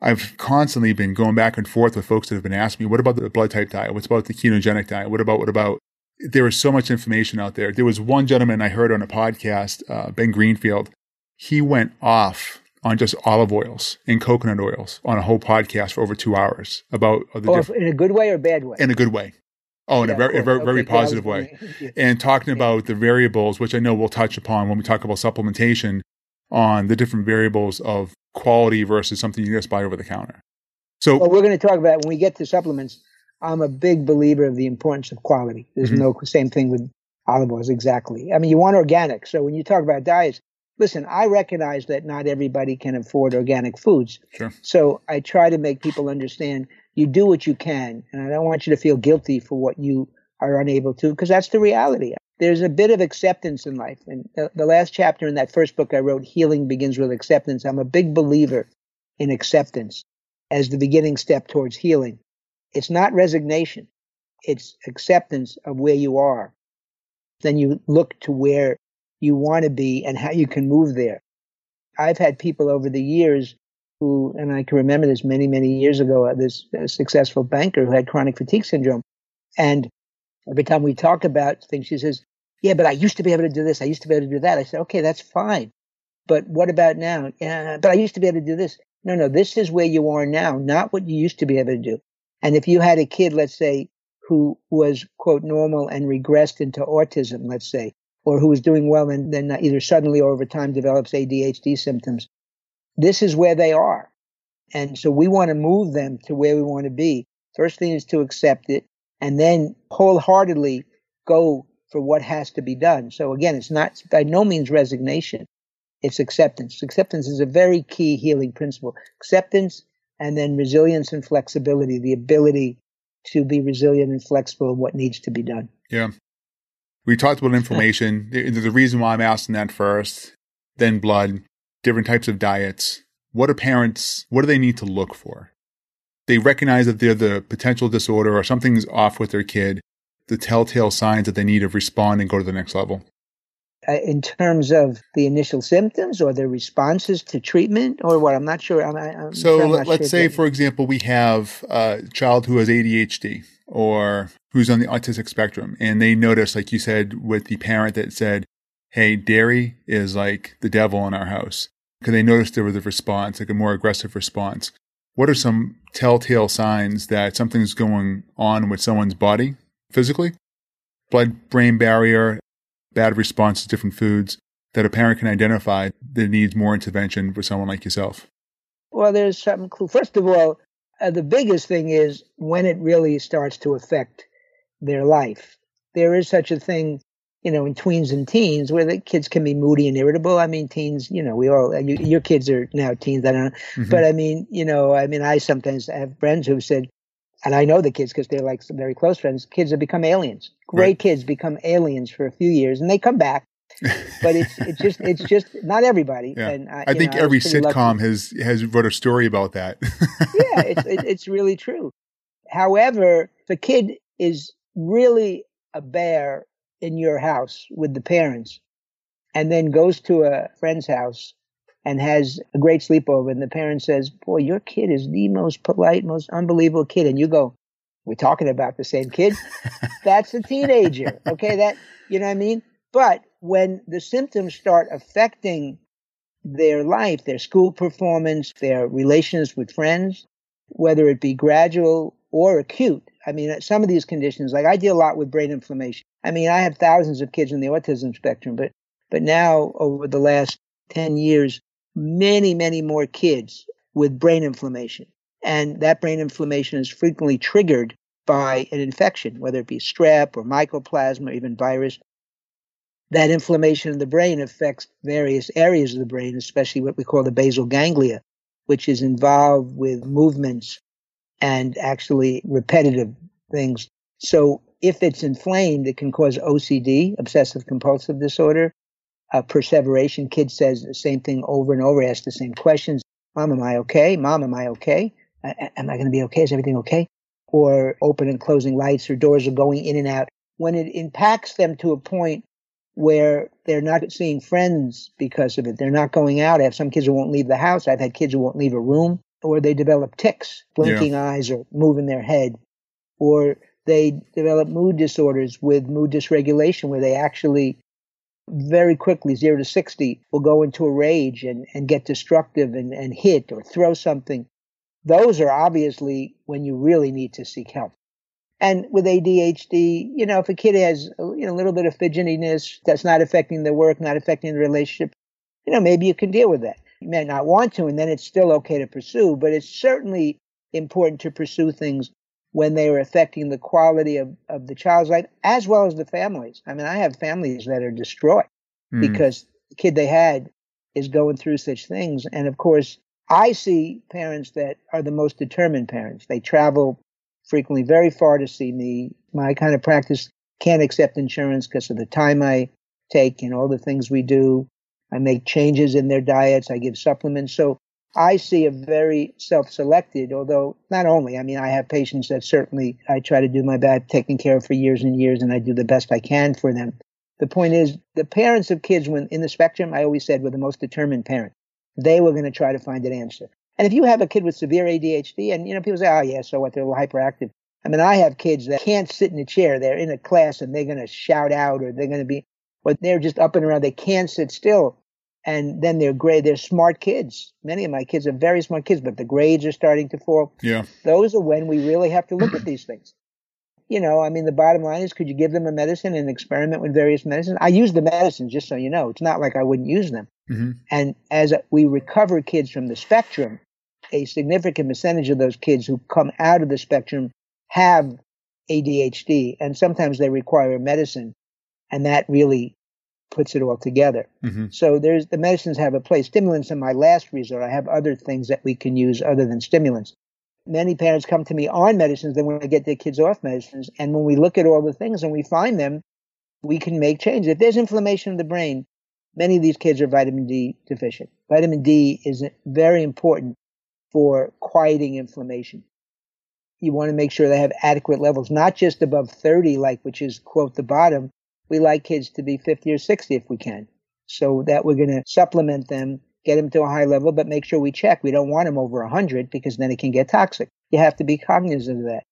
I've constantly been going back and forth with folks that have been asking me, what about the blood type diet? What's about the ketogenic diet? What about, what about? There is so much information out there. There was one gentleman I heard on a podcast, uh, Ben Greenfield. He went off on just olive oils and coconut oils on a whole podcast for over two hours about the oh, in a good way or bad way? In a good way. Oh, in yeah, a very, a very, okay. very positive way. And talking about the variables, which I know we'll touch upon when we talk about supplementation on the different variables of quality versus something you just buy over the counter. So well, we're going to talk about when we get to supplements. I'm a big believer of the importance of quality. There's mm-hmm. no same thing with olive oils exactly. I mean, you want organic. So when you talk about diets, listen, I recognize that not everybody can afford organic foods. Sure. So I try to make people understand you do what you can. And I don't want you to feel guilty for what you are unable to, because that's the reality. There's a bit of acceptance in life. And the, the last chapter in that first book I wrote, Healing Begins with Acceptance, I'm a big believer in acceptance as the beginning step towards healing. It's not resignation, it's acceptance of where you are. Then you look to where you want to be and how you can move there. I've had people over the years who, and I can remember this many, many years ago, uh, this uh, successful banker who had chronic fatigue syndrome. And every time we talk about things, she says, Yeah, but I used to be able to do this. I used to be able to do that. I said, Okay, that's fine. But what about now? Yeah, but I used to be able to do this. No, no, this is where you are now, not what you used to be able to do. And if you had a kid, let's say, who was, quote, normal and regressed into autism, let's say, or who was doing well and then either suddenly or over time develops ADHD symptoms, this is where they are. And so we want to move them to where we want to be. First thing is to accept it and then wholeheartedly go for what has to be done. So again, it's not by no means resignation. It's acceptance. Acceptance is a very key healing principle. Acceptance and then resilience and flexibility, the ability to be resilient and flexible in what needs to be done. Yeah. We talked about inflammation. the reason why I'm asking that first, then blood, different types of diets. What do parents, what do they need to look for? They recognize that they're the potential disorder or something's off with their kid, the telltale signs that they need to respond and go to the next level. Uh, in terms of the initial symptoms or their responses to treatment or what? I'm not sure. I'm, I'm so sure let, us say, for example, we have a child who has ADHD or who's on the autistic spectrum, and they notice, like you said, with the parent that said, Hey, dairy is like the devil in our house because they noticed there was a response, like a more aggressive response. What are some telltale signs that something's going on with someone's body physically? Blood brain barrier, bad response to different foods, that a parent can identify that needs more intervention for someone like yourself? Well, there's some clue. First of all, uh, the biggest thing is when it really starts to affect their life. There is such a thing, you know, in tweens and teens where the kids can be moody and irritable. I mean, teens, you know, we all, you, your kids are now teens, I don't know. Mm-hmm. But I mean, you know, I mean, I sometimes have friends who said, and I know the kids because they're like very close friends, kids have become aliens. Great right. kids become aliens for a few years and they come back but it's it's just it's just not everybody. Yeah. And I, I think know, every I sitcom lucky. has has wrote a story about that. yeah, it's it, it's really true. However, if a kid is really a bear in your house with the parents, and then goes to a friend's house and has a great sleepover, and the parent says, "Boy, your kid is the most polite, most unbelievable kid," and you go, "We're talking about the same kid." That's a teenager, okay? That you know what I mean? But when the symptoms start affecting their life, their school performance, their relations with friends, whether it be gradual or acute. I mean, uh, some of these conditions, like I deal a lot with brain inflammation. I mean, I have thousands of kids in the autism spectrum, but but now over the last 10 years, many, many more kids with brain inflammation. And that brain inflammation is frequently triggered by an infection, whether it be strep or mycoplasma or even virus that inflammation in the brain affects various areas of the brain, especially what we call the basal ganglia, which is involved with movements and actually repetitive things. So if it's inflamed, it can cause OCD, obsessive compulsive disorder, uh, perseveration. Kid says the same thing over and over, asks the same questions. Mom, am I okay? Mom, am I okay? Uh, am I going to be okay? Is everything okay? Or open and closing lights or doors are going in and out. When it impacts them to a point where they're not seeing friends because of it. They're not going out. I have some kids who won't leave the house. I've had kids who won't leave a room, or they develop tics, blinking yeah. eyes, or moving their head, or they develop mood disorders with mood dysregulation, where they actually very quickly, zero to 60, will go into a rage and, and get destructive and, and hit or throw something. Those are obviously when you really need to seek help. And with ADHD, you know, if a kid has you know, a little bit of fidgetiness that's not affecting their work, not affecting the relationship, you know, maybe you can deal with that. You may not want to, and then it's still okay to pursue, but it's certainly important to pursue things when they are affecting the quality of, of the child's life as well as the families. I mean, I have families that are destroyed mm. because the kid they had is going through such things. And of course, I see parents that are the most determined parents. They travel frequently very far to see me. My kind of practice can't accept insurance because of the time I take and all the things we do. I make changes in their diets. I give supplements. So I see a very self-selected, although not only, I mean, I have patients that certainly I try to do my best taking care of for years and years and I do the best I can for them. The point is the parents of kids when in the spectrum, I always said were the most determined parents. They were going to try to find an answer. And if you have a kid with severe ADHD, and you know, people say, "Oh yeah, so what? They're hyperactive." I mean, I have kids that can't sit in a chair. They're in a class and they're going to shout out, or they're going to be, but they're just up and around. They can't sit still, and then they're great. They're smart kids. Many of my kids are very smart kids, but the grades are starting to fall. Yeah, those are when we really have to look at these things. You know, I mean, the bottom line is, could you give them a medicine and experiment with various medicines? I use the medicines, just so you know. It's not like I wouldn't use them. Mm-hmm. And as we recover kids from the spectrum, a significant percentage of those kids who come out of the spectrum have ADHD, and sometimes they require medicine, and that really puts it all together. Mm-hmm. So there's the medicines have a place. Stimulants in my last resort. I have other things that we can use other than stimulants. Many parents come to me on medicines, they want to get their kids off medicines. And when we look at all the things and we find them, we can make changes. If there's inflammation in the brain, many of these kids are vitamin D deficient. Vitamin D is very important for quieting inflammation. You want to make sure they have adequate levels, not just above 30, like which is quote the bottom. We like kids to be 50 or 60 if we can. So that we're going to supplement them, get them to a high level, but make sure we check. We don't want them over 100 because then it can get toxic. You have to be cognizant of that.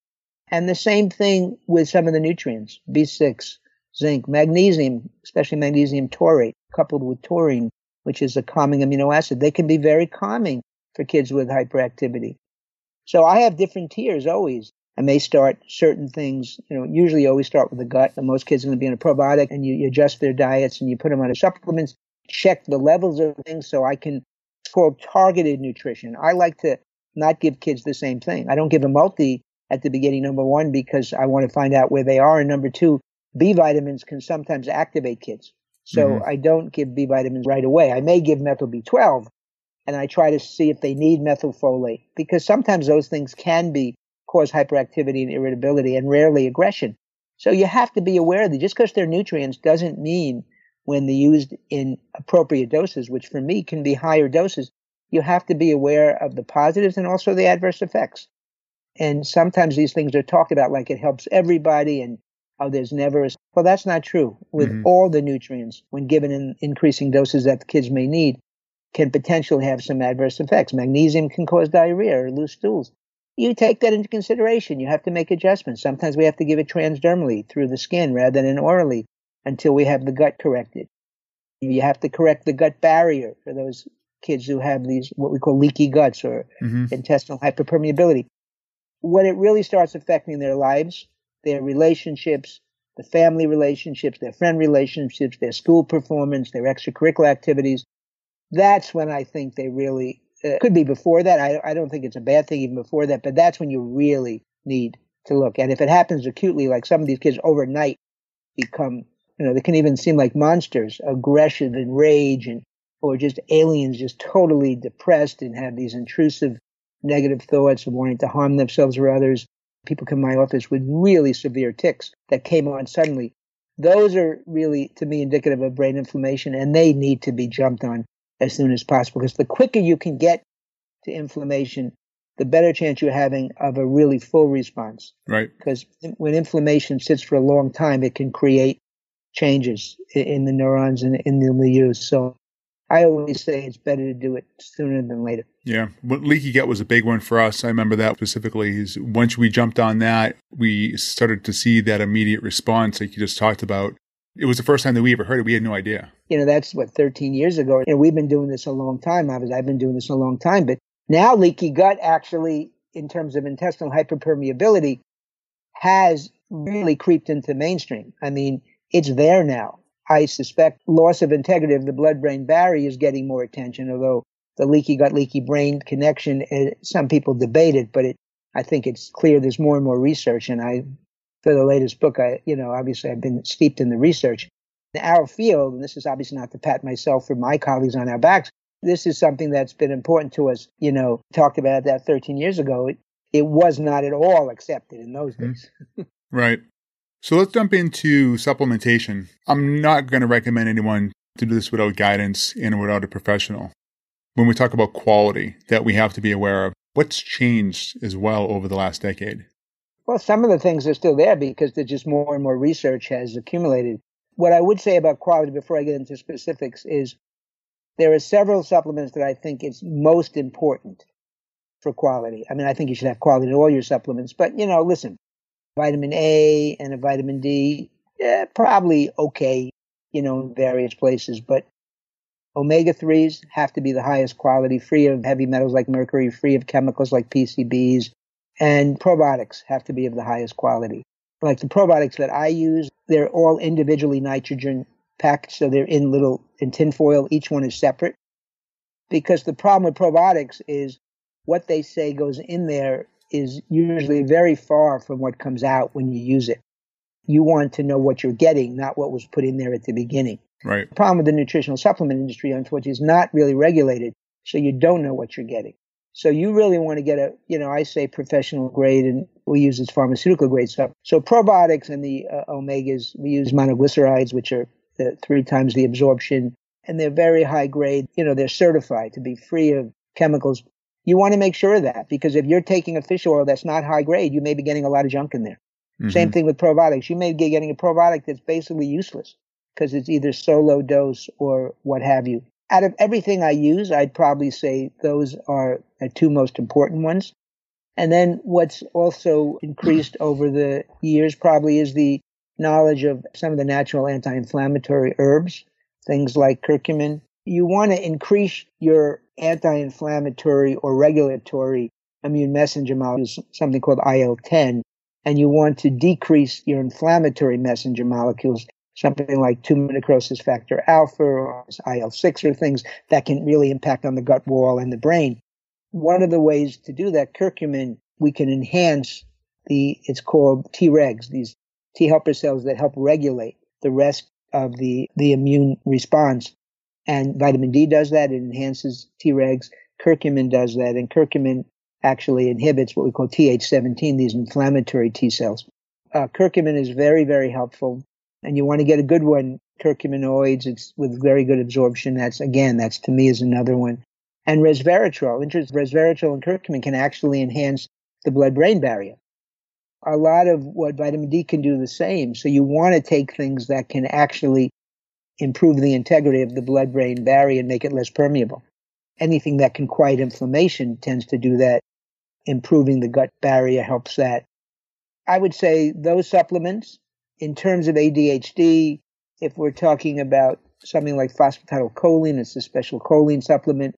And the same thing with some of the nutrients, B6, zinc, magnesium, especially magnesium taurate, coupled with taurine, which is a calming amino acid. They can be very calming for kids with hyperactivity. So I have different tiers always. I may start certain things, you know, usually you always start with the gut. And most kids are going to be on a probiotic and you, you adjust their diets and you put them on supplements check the levels of things so I can it's called targeted nutrition. I like to not give kids the same thing. I don't give a multi at the beginning, number one, because I want to find out where they are. And number two, B vitamins can sometimes activate kids. So mm-hmm. I don't give B vitamins right away. I may give methyl B12 and I try to see if they need methylfolate because sometimes those things can be cause hyperactivity and irritability and rarely aggression. So you have to be aware of that just because they're nutrients doesn't mean when they're used in appropriate doses, which for me can be higher doses, you have to be aware of the positives and also the adverse effects. And sometimes these things are talked about like it helps everybody and oh, there's never a, well, that's not true with mm-hmm. all the nutrients when given in increasing doses that the kids may need can potentially have some adverse effects. Magnesium can cause diarrhea or loose stools. You take that into consideration. You have to make adjustments. Sometimes we have to give it transdermally through the skin rather than orally until we have the gut corrected. You have to correct the gut barrier for those kids who have these, what we call leaky guts or mm-hmm. intestinal hyperpermeability. When it really starts affecting their lives, their relationships, the family relationships, their friend relationships, their school performance, their extracurricular activities, that's when I think they really uh, could be before that. I, I don't think it's a bad thing even before that, but that's when you really need to look. And if it happens acutely, like some of these kids overnight become, you know, they can even seem like monsters, aggressive and rage and, or just aliens, just totally depressed and have these intrusive negative thoughts of wanting to harm themselves or others. People come to my office with really severe tics that came on suddenly. Those are really, to me, indicative of brain inflammation and they need to be jumped on as soon as possible because the quicker you can get to inflammation, the better chance you're having of a really full response. Right. Because when inflammation sits for a long time, it can create changes in the neurons and in the milieu. So I always say it's better to do it sooner than later. Yeah. What leaky gut was a big one for us. I remember that specifically. Is once we jumped on that, we started to see that immediate response like you just talked about. It was the first time that we ever heard it. We had no idea. You know, that's what 13 years ago. And we've been doing this a long time. I've been doing this a long time. But now leaky gut actually, in terms of intestinal hyperpermeability, has really creeped into mainstream. I mean, it's there now. I suspect loss of integrity of the blood brain barrier is getting more attention, although the leaky gut, leaky brain connection, eh, some people debate it, but it, I think it's clear there's more and more research. And I for the latest book, I, you know, obviously I've been steeped in the research. Our field, and this is obviously not to pat myself or my colleagues on our backs, this is something that's been important to us, you know, talked about that 13 years ago. It, it was not at all accepted in those mm-hmm. days. right. So let's jump into supplementation. I'm not going to recommend anyone to do this without guidance and without a professional. When we talk about quality that we have to be aware of, what's changed as well over the last decade? Well, some of the things are still there because there's just more and more research has accumulated. What I would say about quality before I get into specifics is there are several supplements that I think is most important for quality. I mean, I think you should have quality in all your supplements, but you know, listen, vitamin A and a vitamin D, yeah, probably okay, you know, in various places, but omega 3s have to be the highest quality, free of heavy metals like mercury, free of chemicals like PCBs, and probiotics have to be of the highest quality. Like the probiotics that I use, they're all individually nitrogen packed, so they're in little in tinfoil. Each one is separate. Because the problem with probiotics is what they say goes in there is usually very far from what comes out when you use it. You want to know what you're getting, not what was put in there at the beginning. Right. The problem with the nutritional supplement industry, unfortunately, is not really regulated, so you don't know what you're getting. So you really want to get a, you know, I say professional grade and we use this pharmaceutical grade stuff. So probiotics and the uh, omegas, we use monoglycerides, which are the, three times the absorption and they're very high grade. You know, they're certified to be free of chemicals. You want to make sure of that because if you're taking a fish oil that's not high grade, you may be getting a lot of junk in there. Mm-hmm. Same thing with probiotics. You may be getting a probiotic that's basically useless because it's either so low dose or what have you out of everything I use, I'd probably say those are the two most important ones. And then what's also increased over the years probably is the knowledge of some of the natural anti-inflammatory herbs, things like curcumin. You want to increase your anti-inflammatory or regulatory immune messenger molecules, something called IL-10, and you want to decrease your inflammatory messenger molecules something like tumor necrosis factor alpha or IL 6 or things that can really impact on the gut wall and the brain. One of the ways to do that, curcumin, we can enhance the, it's called Tregs, these T helper cells that help regulate the rest of the, the immune response. And vitamin D does that. It enhances Tregs. Curcumin does that. And curcumin actually inhibits what we call Th17, these inflammatory T cells. Uh, curcumin is very, very helpful. And you want to get a good one, curcuminoids. It's with very good absorption. That's, again, that's to me is another one. And resveratrol, resveratrol and curcumin can actually enhance the blood brain barrier a lot of what vitamin D can do the same. So you want to take things that can actually improve the integrity of the blood brain barrier and make it less permeable. Anything that can quiet inflammation tends to do that. Improving the gut barrier helps that. I would say those supplements, in terms of ADHD, if we're talking about something like phosphatidylcholine, it's a special choline supplement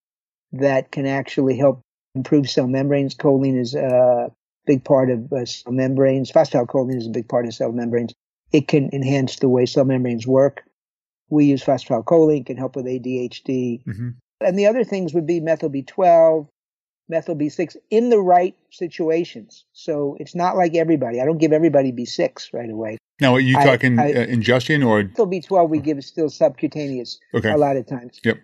that can actually help improve cell membranes. Choline is a big part of uh, cell membranes. Phosphatidylcholine is a big part of cell membranes. It can enhance the way cell membranes work. We use phosphatidylcholine, can help with ADHD. Mm-hmm. And the other things would be methyl B12, methyl B6 in the right situations. So it's not like everybody. I don't give everybody B6 right away. Now, are you talking I, uh, ingestion or? Methyl B12 we give still subcutaneous okay. a lot of times. Yep.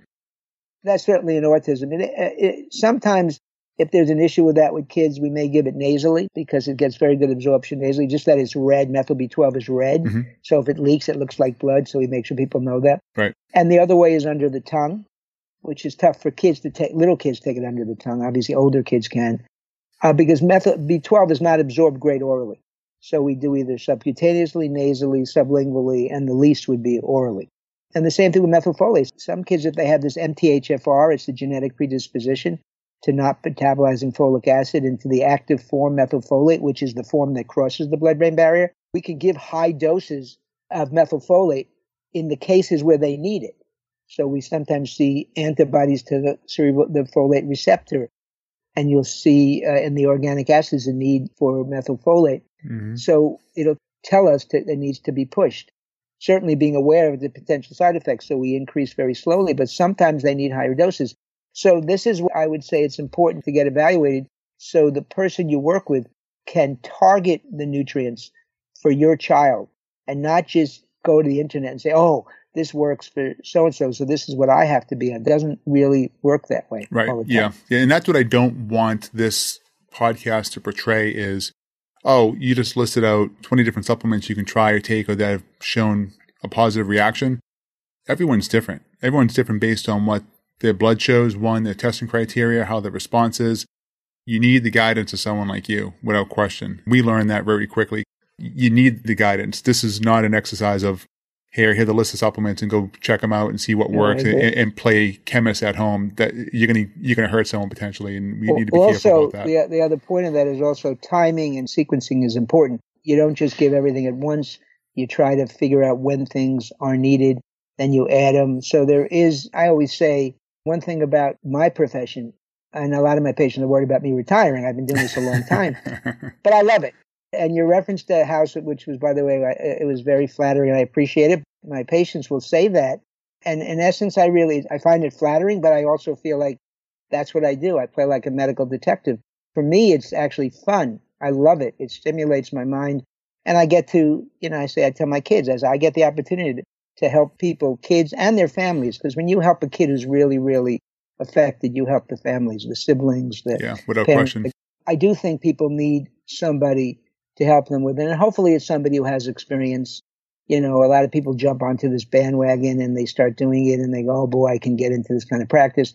That's certainly in autism. And it, it, sometimes if there's an issue with that with kids, we may give it nasally because it gets very good absorption nasally. Just that it's red. Methyl B12 is red. Mm-hmm. So if it leaks, it looks like blood. So we make sure people know that. Right. And the other way is under the tongue, which is tough for kids to take. Little kids take it under the tongue. Obviously, older kids can. Uh, because methyl B12 is not absorbed great orally. So we do either subcutaneously, nasally, sublingually, and the least would be orally. And the same thing with methylfolate. Some kids, if they have this MTHFR, it's the genetic predisposition, to not metabolizing folic acid into the active form methylfolate, which is the form that crosses the blood brain barrier. We could give high doses of methylfolate in the cases where they need it. So we sometimes see antibodies to the cerebral the folate receptor, and you'll see uh, in the organic acids a need for methylfolate. Mm-hmm. So it'll tell us that it needs to be pushed. Certainly being aware of the potential side effects, so we increase very slowly, but sometimes they need higher doses. So this is I would say it's important to get evaluated so the person you work with can target the nutrients for your child and not just go to the internet and say, "Oh, this works for so and so, so this is what I have to be on." It doesn't really work that way. Right. Yeah. Yeah, and that's what I don't want this podcast to portray is oh, you just listed out 20 different supplements you can try or take or that have shown a positive reaction. Everyone's different. Everyone's different based on what their blood shows, one, their testing criteria, how their response is. You need the guidance of someone like you, without question. We learned that very quickly. You need the guidance. This is not an exercise of, here, here the list of supplements and go check them out and see what works and, and, play chemist at home. That you're gonna you're gonna hurt someone potentially, and we well, need to be also, careful about that. The, the other point of that is also timing and sequencing is important. You don't just give everything at once. You try to figure out when things are needed, then you add them. So there is, I always say, one thing about my profession, and a lot of my patients are worried about me retiring. I've been doing this a long time, but I love it. And your reference to House, which was, by the way, it was very flattering, and I appreciate it. My patients will say that, and in essence, I really I find it flattering, but I also feel like that's what I do. I play like a medical detective. For me, it's actually fun. I love it. It stimulates my mind, and I get to, you know, I say I tell my kids as I get the opportunity to help people, kids and their families. Because when you help a kid who's really, really affected, you help the families, the siblings, the yeah, without parents. question. I do think people need somebody to help them with it, and hopefully it's somebody who has experience. You know, a lot of people jump onto this bandwagon and they start doing it, and they go, "Oh boy, I can get into this kind of practice."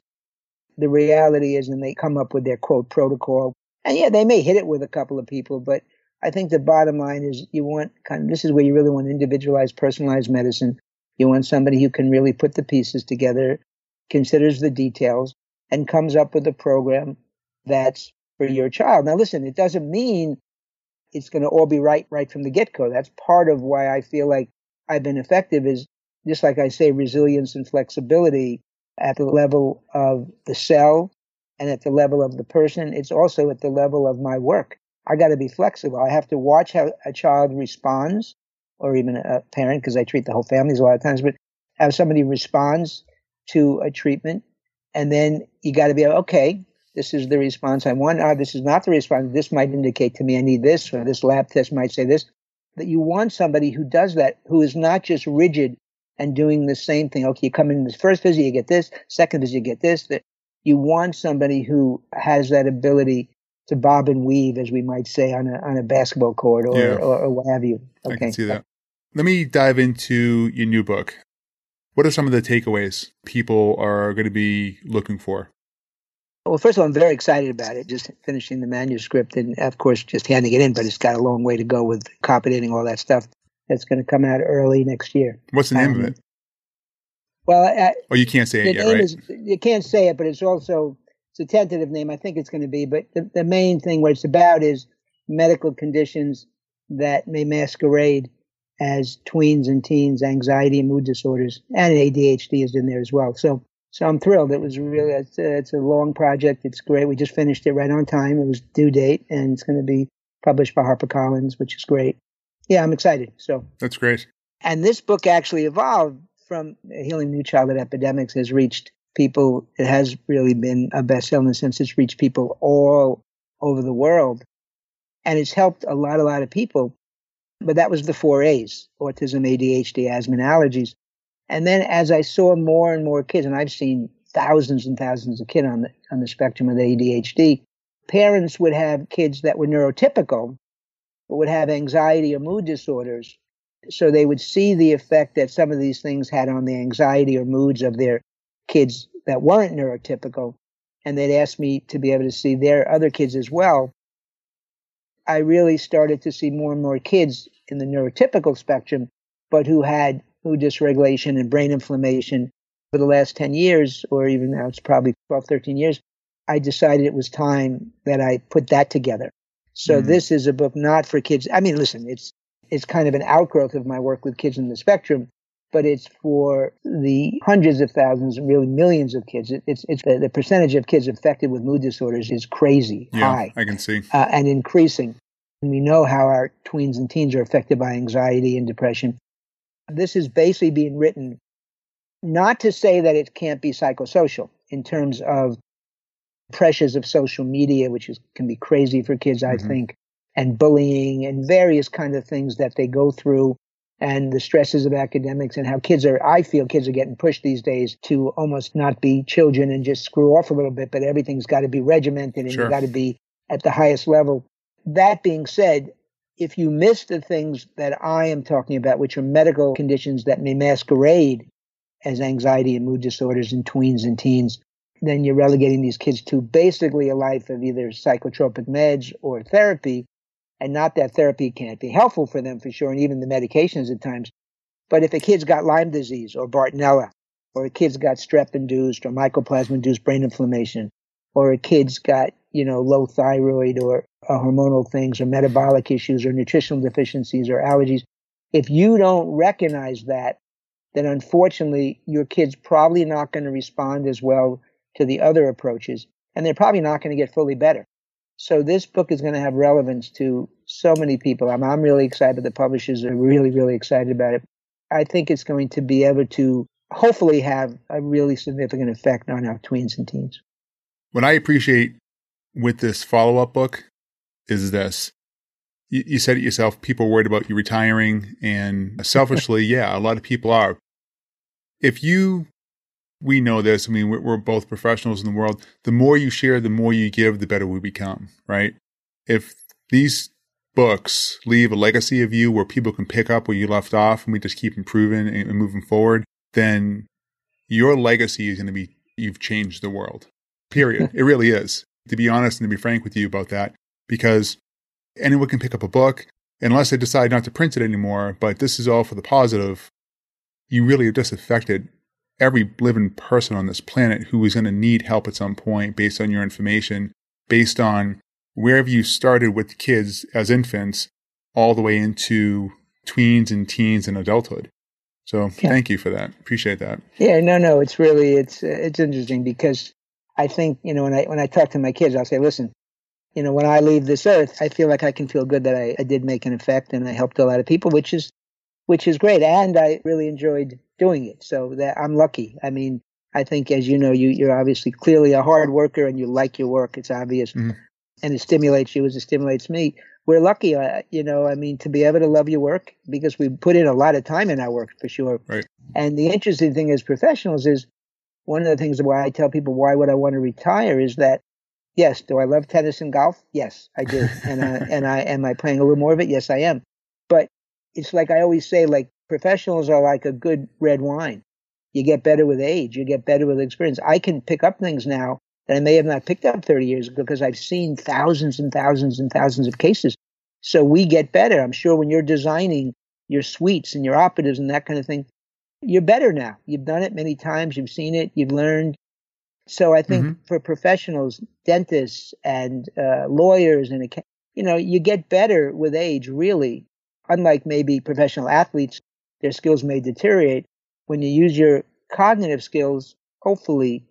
The reality is, and they come up with their quote protocol, and yeah, they may hit it with a couple of people, but I think the bottom line is you want kind of this is where you really want individualized, personalized medicine you want somebody who can really put the pieces together, considers the details, and comes up with a program that's for your child. Now, listen, it doesn't mean it's going to all be right right from the get go. That's part of why I feel like I've been effective is just like I say, resilience and flexibility at the level of the cell and at the level of the person. It's also at the level of my work. I got to be flexible. I have to watch how a child responds or even a parent, because I treat the whole families a lot of times, but have somebody responds to a treatment, and then you got to be okay. This is the response I want. Ah, this is not the response. This might indicate to me I need this, or this lab test might say this. That you want somebody who does that, who is not just rigid and doing the same thing. Okay, you come in this first visit, you get this. Second visit, you get this. That you want somebody who has that ability to bob and weave, as we might say, on a on a basketball court or, yeah. or, or, what have you. Okay. I can see that. Let me dive into your new book. What are some of the takeaways people are going to be looking for? Well, first of all, I'm very excited about it. Just finishing the manuscript and, of course, just handing it in, but it's got a long way to go with copy editing, all that stuff. That's going to come out early next year. What's the name um, of it? Well, oh, you can't say it yet, right? Is, you can't say it, but it's also it's a tentative name. I think it's going to be. But the, the main thing what it's about is medical conditions that may masquerade as tweens and teens anxiety and mood disorders, and ADHD is in there as well. So, so I'm thrilled. It was really it's a, it's a long project. It's great. We just finished it right on time. It was due date, and it's going to be published by HarperCollins, which is great. Yeah, I'm excited. So that's great. And this book actually evolved from Healing New Childhood Epidemics has reached people. It has really been a bestseller in the sense it's reached people all over the world, and it's helped a lot, a lot of people but that was the four A's autism, ADHD, asthma, and allergies. And then as I saw more and more kids, and I've seen thousands and thousands of kids on the, on the spectrum of ADHD, parents would have kids that were neurotypical, but would have anxiety or mood disorders. So they would see the effect that some of these things had on the anxiety or moods of their kids that weren't neurotypical. And they'd ask me to be able to see their other kids as well. I really started to see more and more kids in the neurotypical spectrum, but who had mood dysregulation and brain inflammation for the last 10 years, or even now it's probably 12, 13 years. I decided it was time that I put that together. So mm-hmm. this is a book not for kids. I mean, listen, it's it's kind of an outgrowth of my work with kids in the spectrum, but it's for the hundreds of thousands, really millions of kids. It, it's it's the, the, percentage of kids affected with mood disorders is crazy yeah, high. I can see, uh, and increasing. And we know how our tweens and teens are affected by anxiety and depression. This is basically being written not to say that it can't be psychosocial in terms of pressures of social media, which is, can be crazy for kids, I mm-hmm. think, and bullying and various kind of things that they go through and the stresses of academics and how kids are, I feel kids are getting pushed these days to almost not be children and just screw off a little bit, but everything's got to be regimented and sure. you got to be at the highest level. That being said, if you miss the things that I am talking about, which are medical conditions that may masquerade as anxiety and mood disorders in tweens and teens, then you're relegating these kids to basically a life of either psychotropic meds or therapy, and not that therapy can't be helpful for them for sure, and even the medications at times. But if a kid's got Lyme disease or Bartonella, or a kid's got strep induced or mycoplasma induced brain inflammation, or a kid's got, you know, low thyroid or uh, hormonal things or metabolic issues or nutritional deficiencies or allergies, if you don't recognize that, then unfortunately your kid's probably not going to respond as well to the other approaches, and they're probably not going to get fully better. So this book is going to have relevance to so many people. I'm, I'm really excited. The publishers are really, really excited about it. I think it's going to be able to hopefully have a really significant effect on our tweens and teens. What I appreciate with this follow up book is this. You, you said it yourself, people worried about you retiring, and selfishly, yeah, a lot of people are. If you we know this. I mean, we're, we're, both professionals in the world. The more you share, the more you give, the better we become, right? If these books leave a legacy of you where people can pick up where you left off and we just keep improving and, and moving forward, then your legacy is going to be you've changed the world. Period. it really is. To be honest and to be frank with you about that, because anyone can pick up a book unless they decide not to print it anymore. But this is all for the positive. You really have just affected every living person on this planet who is going to need help at some point based on your information, based on wherever you started with kids as infants, all the way into tweens and teens and adulthood. So yeah. thank you for that. Appreciate that. Yeah, no, no, it's really it's it's interesting because I think you know when I when I talk to my kids, I'll say, listen, you know, when I leave this earth, I feel like I can feel good that I, I did make an effect and I helped a lot of people, which is which is great. And I really enjoyed doing it. So that I'm lucky. I mean, I think, as you know, you, you're obviously clearly a hard worker and you like your work. It's obvious. Mm-hmm. And it stimulates you as it stimulates me. We're lucky, uh, you know, I mean, to be able to love your work because we put in a lot of time in our work for sure. Right. And the interesting thing as professionals is one of the things why I tell people why would I want to retire is that yes, do I love tennis and golf? Yes, I do. and I, and I am I playing a little more of it? Yes, I am. But it's like I always say, like professionals are like a good red wine. You get better with age. You get better with experience. I can pick up things now that I may have not picked up 30 years ago because I've seen thousands and thousands and thousands of cases. So we get better. I'm sure when you're designing your suites and your operatives and that kind of thing, you're better now. You've done it many times. You've seen it. You've learned. So I think mm-hmm. for professionals, dentists and uh, lawyers and you know, you get better with age. Really, unlike maybe professional athletes, their skills may deteriorate. When you use your cognitive skills, hopefully,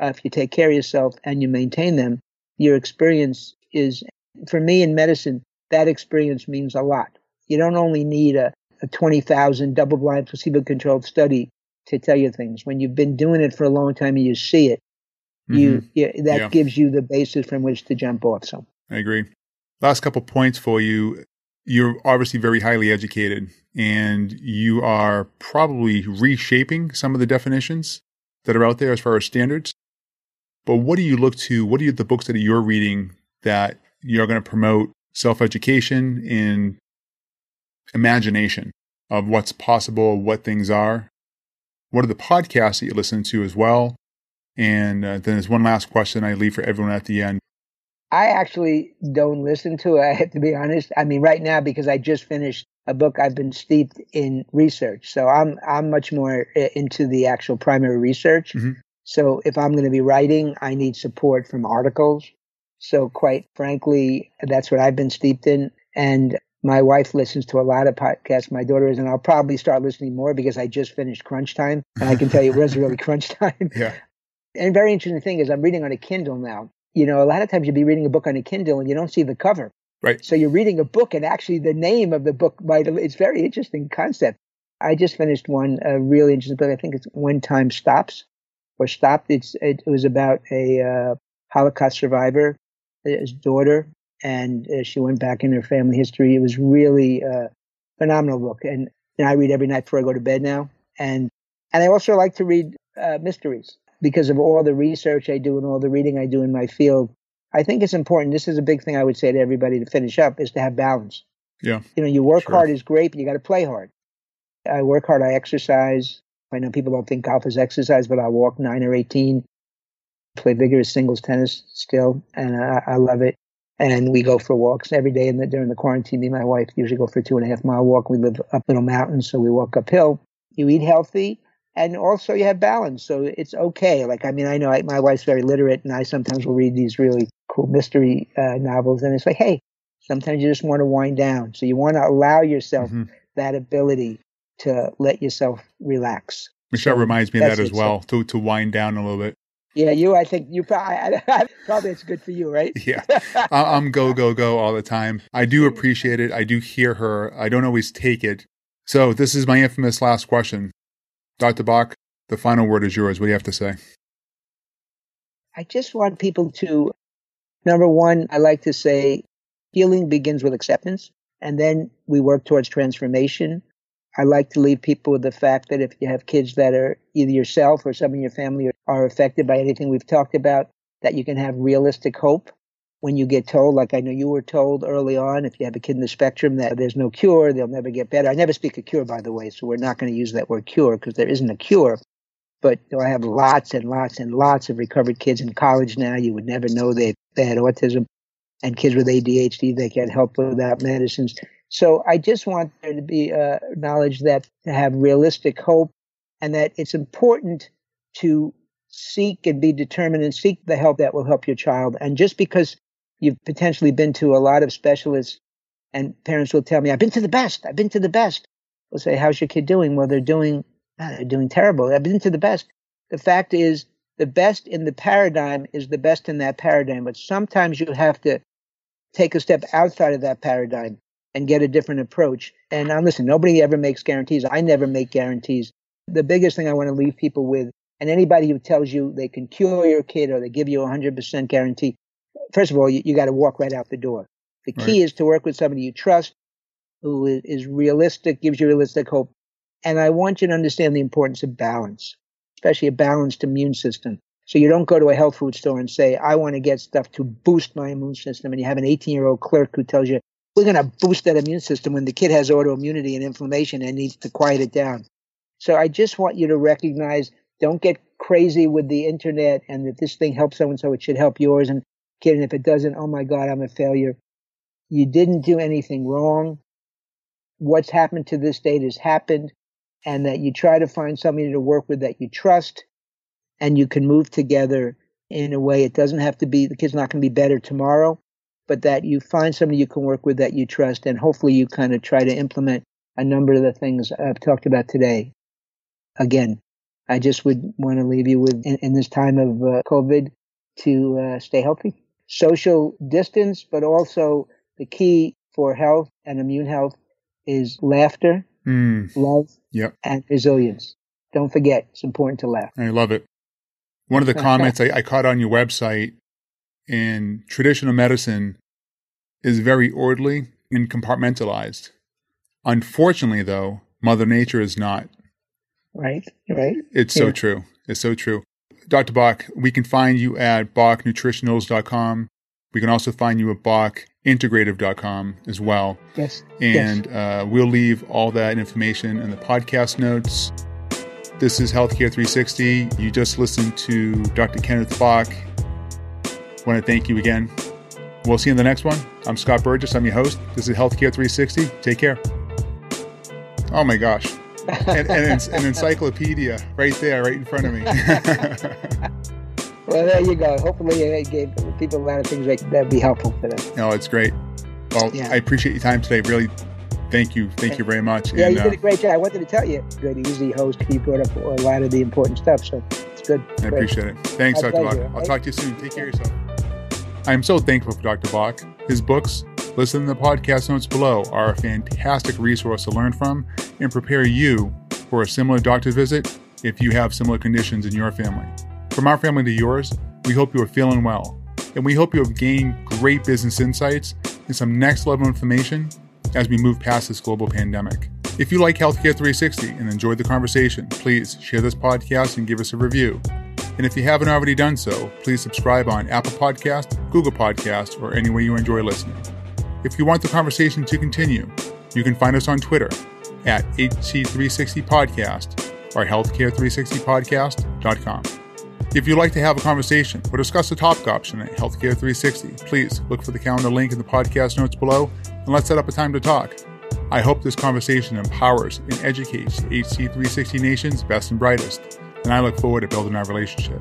uh, if you take care of yourself and you maintain them, your experience is, for me in medicine, that experience means a lot. You don't only need a a 20,000 double blind placebo controlled study to tell you things. When you've been doing it for a long time and you see it, you, mm-hmm. you that yeah. gives you the basis from which to jump off. So I agree. Last couple points for you. You're obviously very highly educated and you are probably reshaping some of the definitions that are out there as far as standards. But what do you look to? What are the books that you're reading that you're going to promote self education in imagination of what's possible, what things are. What are the podcasts that you listen to as well? And uh, then there's one last question I leave for everyone at the end. I actually don't listen to it. I have to be honest. I mean, right now because I just finished a book, I've been steeped in research, so I'm I'm much more into the actual primary research. Mm-hmm. So if I'm going to be writing, I need support from articles. So quite frankly, that's what I've been steeped in. And my wife listens to a lot of podcasts. My daughter is, and I'll probably start listening more because I just finished Crunch Time, and I can tell you it was really Crunch Time. Yeah. And very interesting thing is, I'm reading on a Kindle now. You know, a lot of times you'll be reading a book on a Kindle and you don't see the cover. Right. So you're reading a book, and actually the name of the book might. It's very interesting concept. I just finished one a really interesting book. I think it's When Time Stops or Stopped. It's it, it was about a uh, Holocaust survivor, his daughter, and uh, she went back in her family history. It was really a phenomenal book, and, and I read every night before I go to bed now. And and I also like to read uh, mysteries because of all the research I do and all the reading I do in my field. I think it's important. This is a big thing I would say to everybody to finish up is to have balance. Yeah. You know, you work sure. hard is great, but you got to play hard. I work hard. I exercise. I know people don't think golf is exercise, but I walk nine or 18, play vigorous singles tennis still, and I, I love it and we go for walks every day. And during the quarantine, me and my wife usually go for a two and a half mile walk. We live up little mountains, so we walk uphill. You eat healthy, and also you have balance, so it's okay. Like I mean, I know I, my wife's very literate, and I sometimes will read these really cool mystery uh, novels, and it's like, hey, sometimes you just want to wind down. So you want to allow yourself mm-hmm. that ability to let yourself relax. Michelle so reminds me of that as well, to to wind down a little bit. Yeah, you. I think you probably probably it's good for you, right? yeah, I'm go go go all the time. I do mm. appreciate it. I do hear her. I don't always take it. So this is my infamous last question, Dr. Bock. The final word is yours. What do you have to say? I just want people to, number one, I like to say, healing begins with acceptance, and then we work towards transformation. I like to leave people with the fact that if you have kids that are either yourself or some in your family are affected by anything we've talked about, that you can have realistic hope when you get told, like I know you were told early on, if you have a kid in the spectrum, that there's no cure, they'll never get better. I never speak of cure, by the way, so we're not going to use that word cure because there isn't a cure. But you know, I have lots and lots and lots of recovered kids in college now. You would never know they, they had autism and kids with ADHD, they get help without medicines. So I just want there to be uh, knowledge that to have realistic hope and that it's important to seek and be determined and seek the help that will help your child. And just because you've potentially been to a lot of specialists and parents will tell me, I've been to the best, I've been to the best. We'll say, how's your kid doing? Well, they're doing, ah, they're doing terrible. I've been to the best. The fact is the best in the paradigm is the best in that paradigm. But sometimes you have to take a step outside of that paradigm and get a different approach. And now, listen, nobody ever makes guarantees. I never make guarantees. The biggest thing I want to leave people with, and anybody who tells you they can cure your kid or they give you a 100% guarantee, first of all, you, you got to walk right out the door. The key right. is to work with somebody you trust, who is, is realistic, gives you realistic hope. And I want you to understand the importance of balance, especially a balanced immune system. So you don't go to a health food store and say, I want to get stuff to boost my immune system. And you have an 18 year old clerk who tells you, we're going to boost that immune system when the kid has autoimmunity and inflammation and needs to quiet it down. So I just want you to recognize, don't get crazy with the internet and that this thing helps so and so, it should help yours. And kid, and if it doesn't, oh my God, I'm a failure. You didn't do anything wrong. What's happened to this date has happened and that you try to find somebody to work with that you trust and you can move together in a way it doesn't have to be the kid's not going to be better tomorrow but that you find somebody you can work with that you trust and hopefully you kind of try to implement a number of the things i've talked about today. Again i just would want to leave you with in, in this time of uh, covid to uh, stay healthy. Social distance but also the key for health and immune health is laughter mm. love yep. and resilience. Don't forget it's important to laugh. I love it. One of the comments I, I caught on your website in traditional medicine is very orderly and compartmentalized. Unfortunately, though, Mother Nature is not. Right, right. It's yeah. so true. It's so true. Dr. Bock, we can find you at bocknutritionals.com. We can also find you at bockintegrative.com as well. Yes. And yes. Uh, we'll leave all that information in the podcast notes. This is Healthcare 360. You just listened to Dr. Kenneth Bock. I want to thank you again. We'll see you in the next one. I'm Scott Burgess. I'm your host. This is Healthcare 360. Take care. Oh my gosh. and, and it's an encyclopedia right there, right in front of me. well, there you go. Hopefully, it gave people a lot of things that would be helpful for them. No, it's great. Well, yeah. I appreciate your time today. Really Thank you. Thank you very much. Yeah, and, you did a uh, great job. I wanted to tell you, good, easy host. He brought up a lot of the important stuff. So it's good. I great. appreciate it. Thanks, My Dr. Bock. I'll talk to you soon. Take care of yourself. I am so thankful for Dr. Bock. His books, listen to the podcast notes below, are a fantastic resource to learn from and prepare you for a similar doctor visit if you have similar conditions in your family. From our family to yours, we hope you are feeling well, and we hope you have gained great business insights and some next level information as we move past this global pandemic. If you like Healthcare 360 and enjoyed the conversation, please share this podcast and give us a review. And if you haven't already done so, please subscribe on Apple Podcast, Google Podcast, or anywhere you enjoy listening. If you want the conversation to continue, you can find us on Twitter at HC360Podcast or Healthcare360Podcast.com. If you'd like to have a conversation or discuss a topic option at Healthcare 360, please look for the calendar link in the podcast notes below and let's set up a time to talk. I hope this conversation empowers and educates HC360 Nation's best and brightest, and I look forward to building our relationship.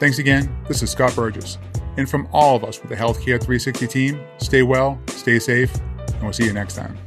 Thanks again. This is Scott Burgess. And from all of us with the Healthcare 360 team, stay well, stay safe, and we'll see you next time.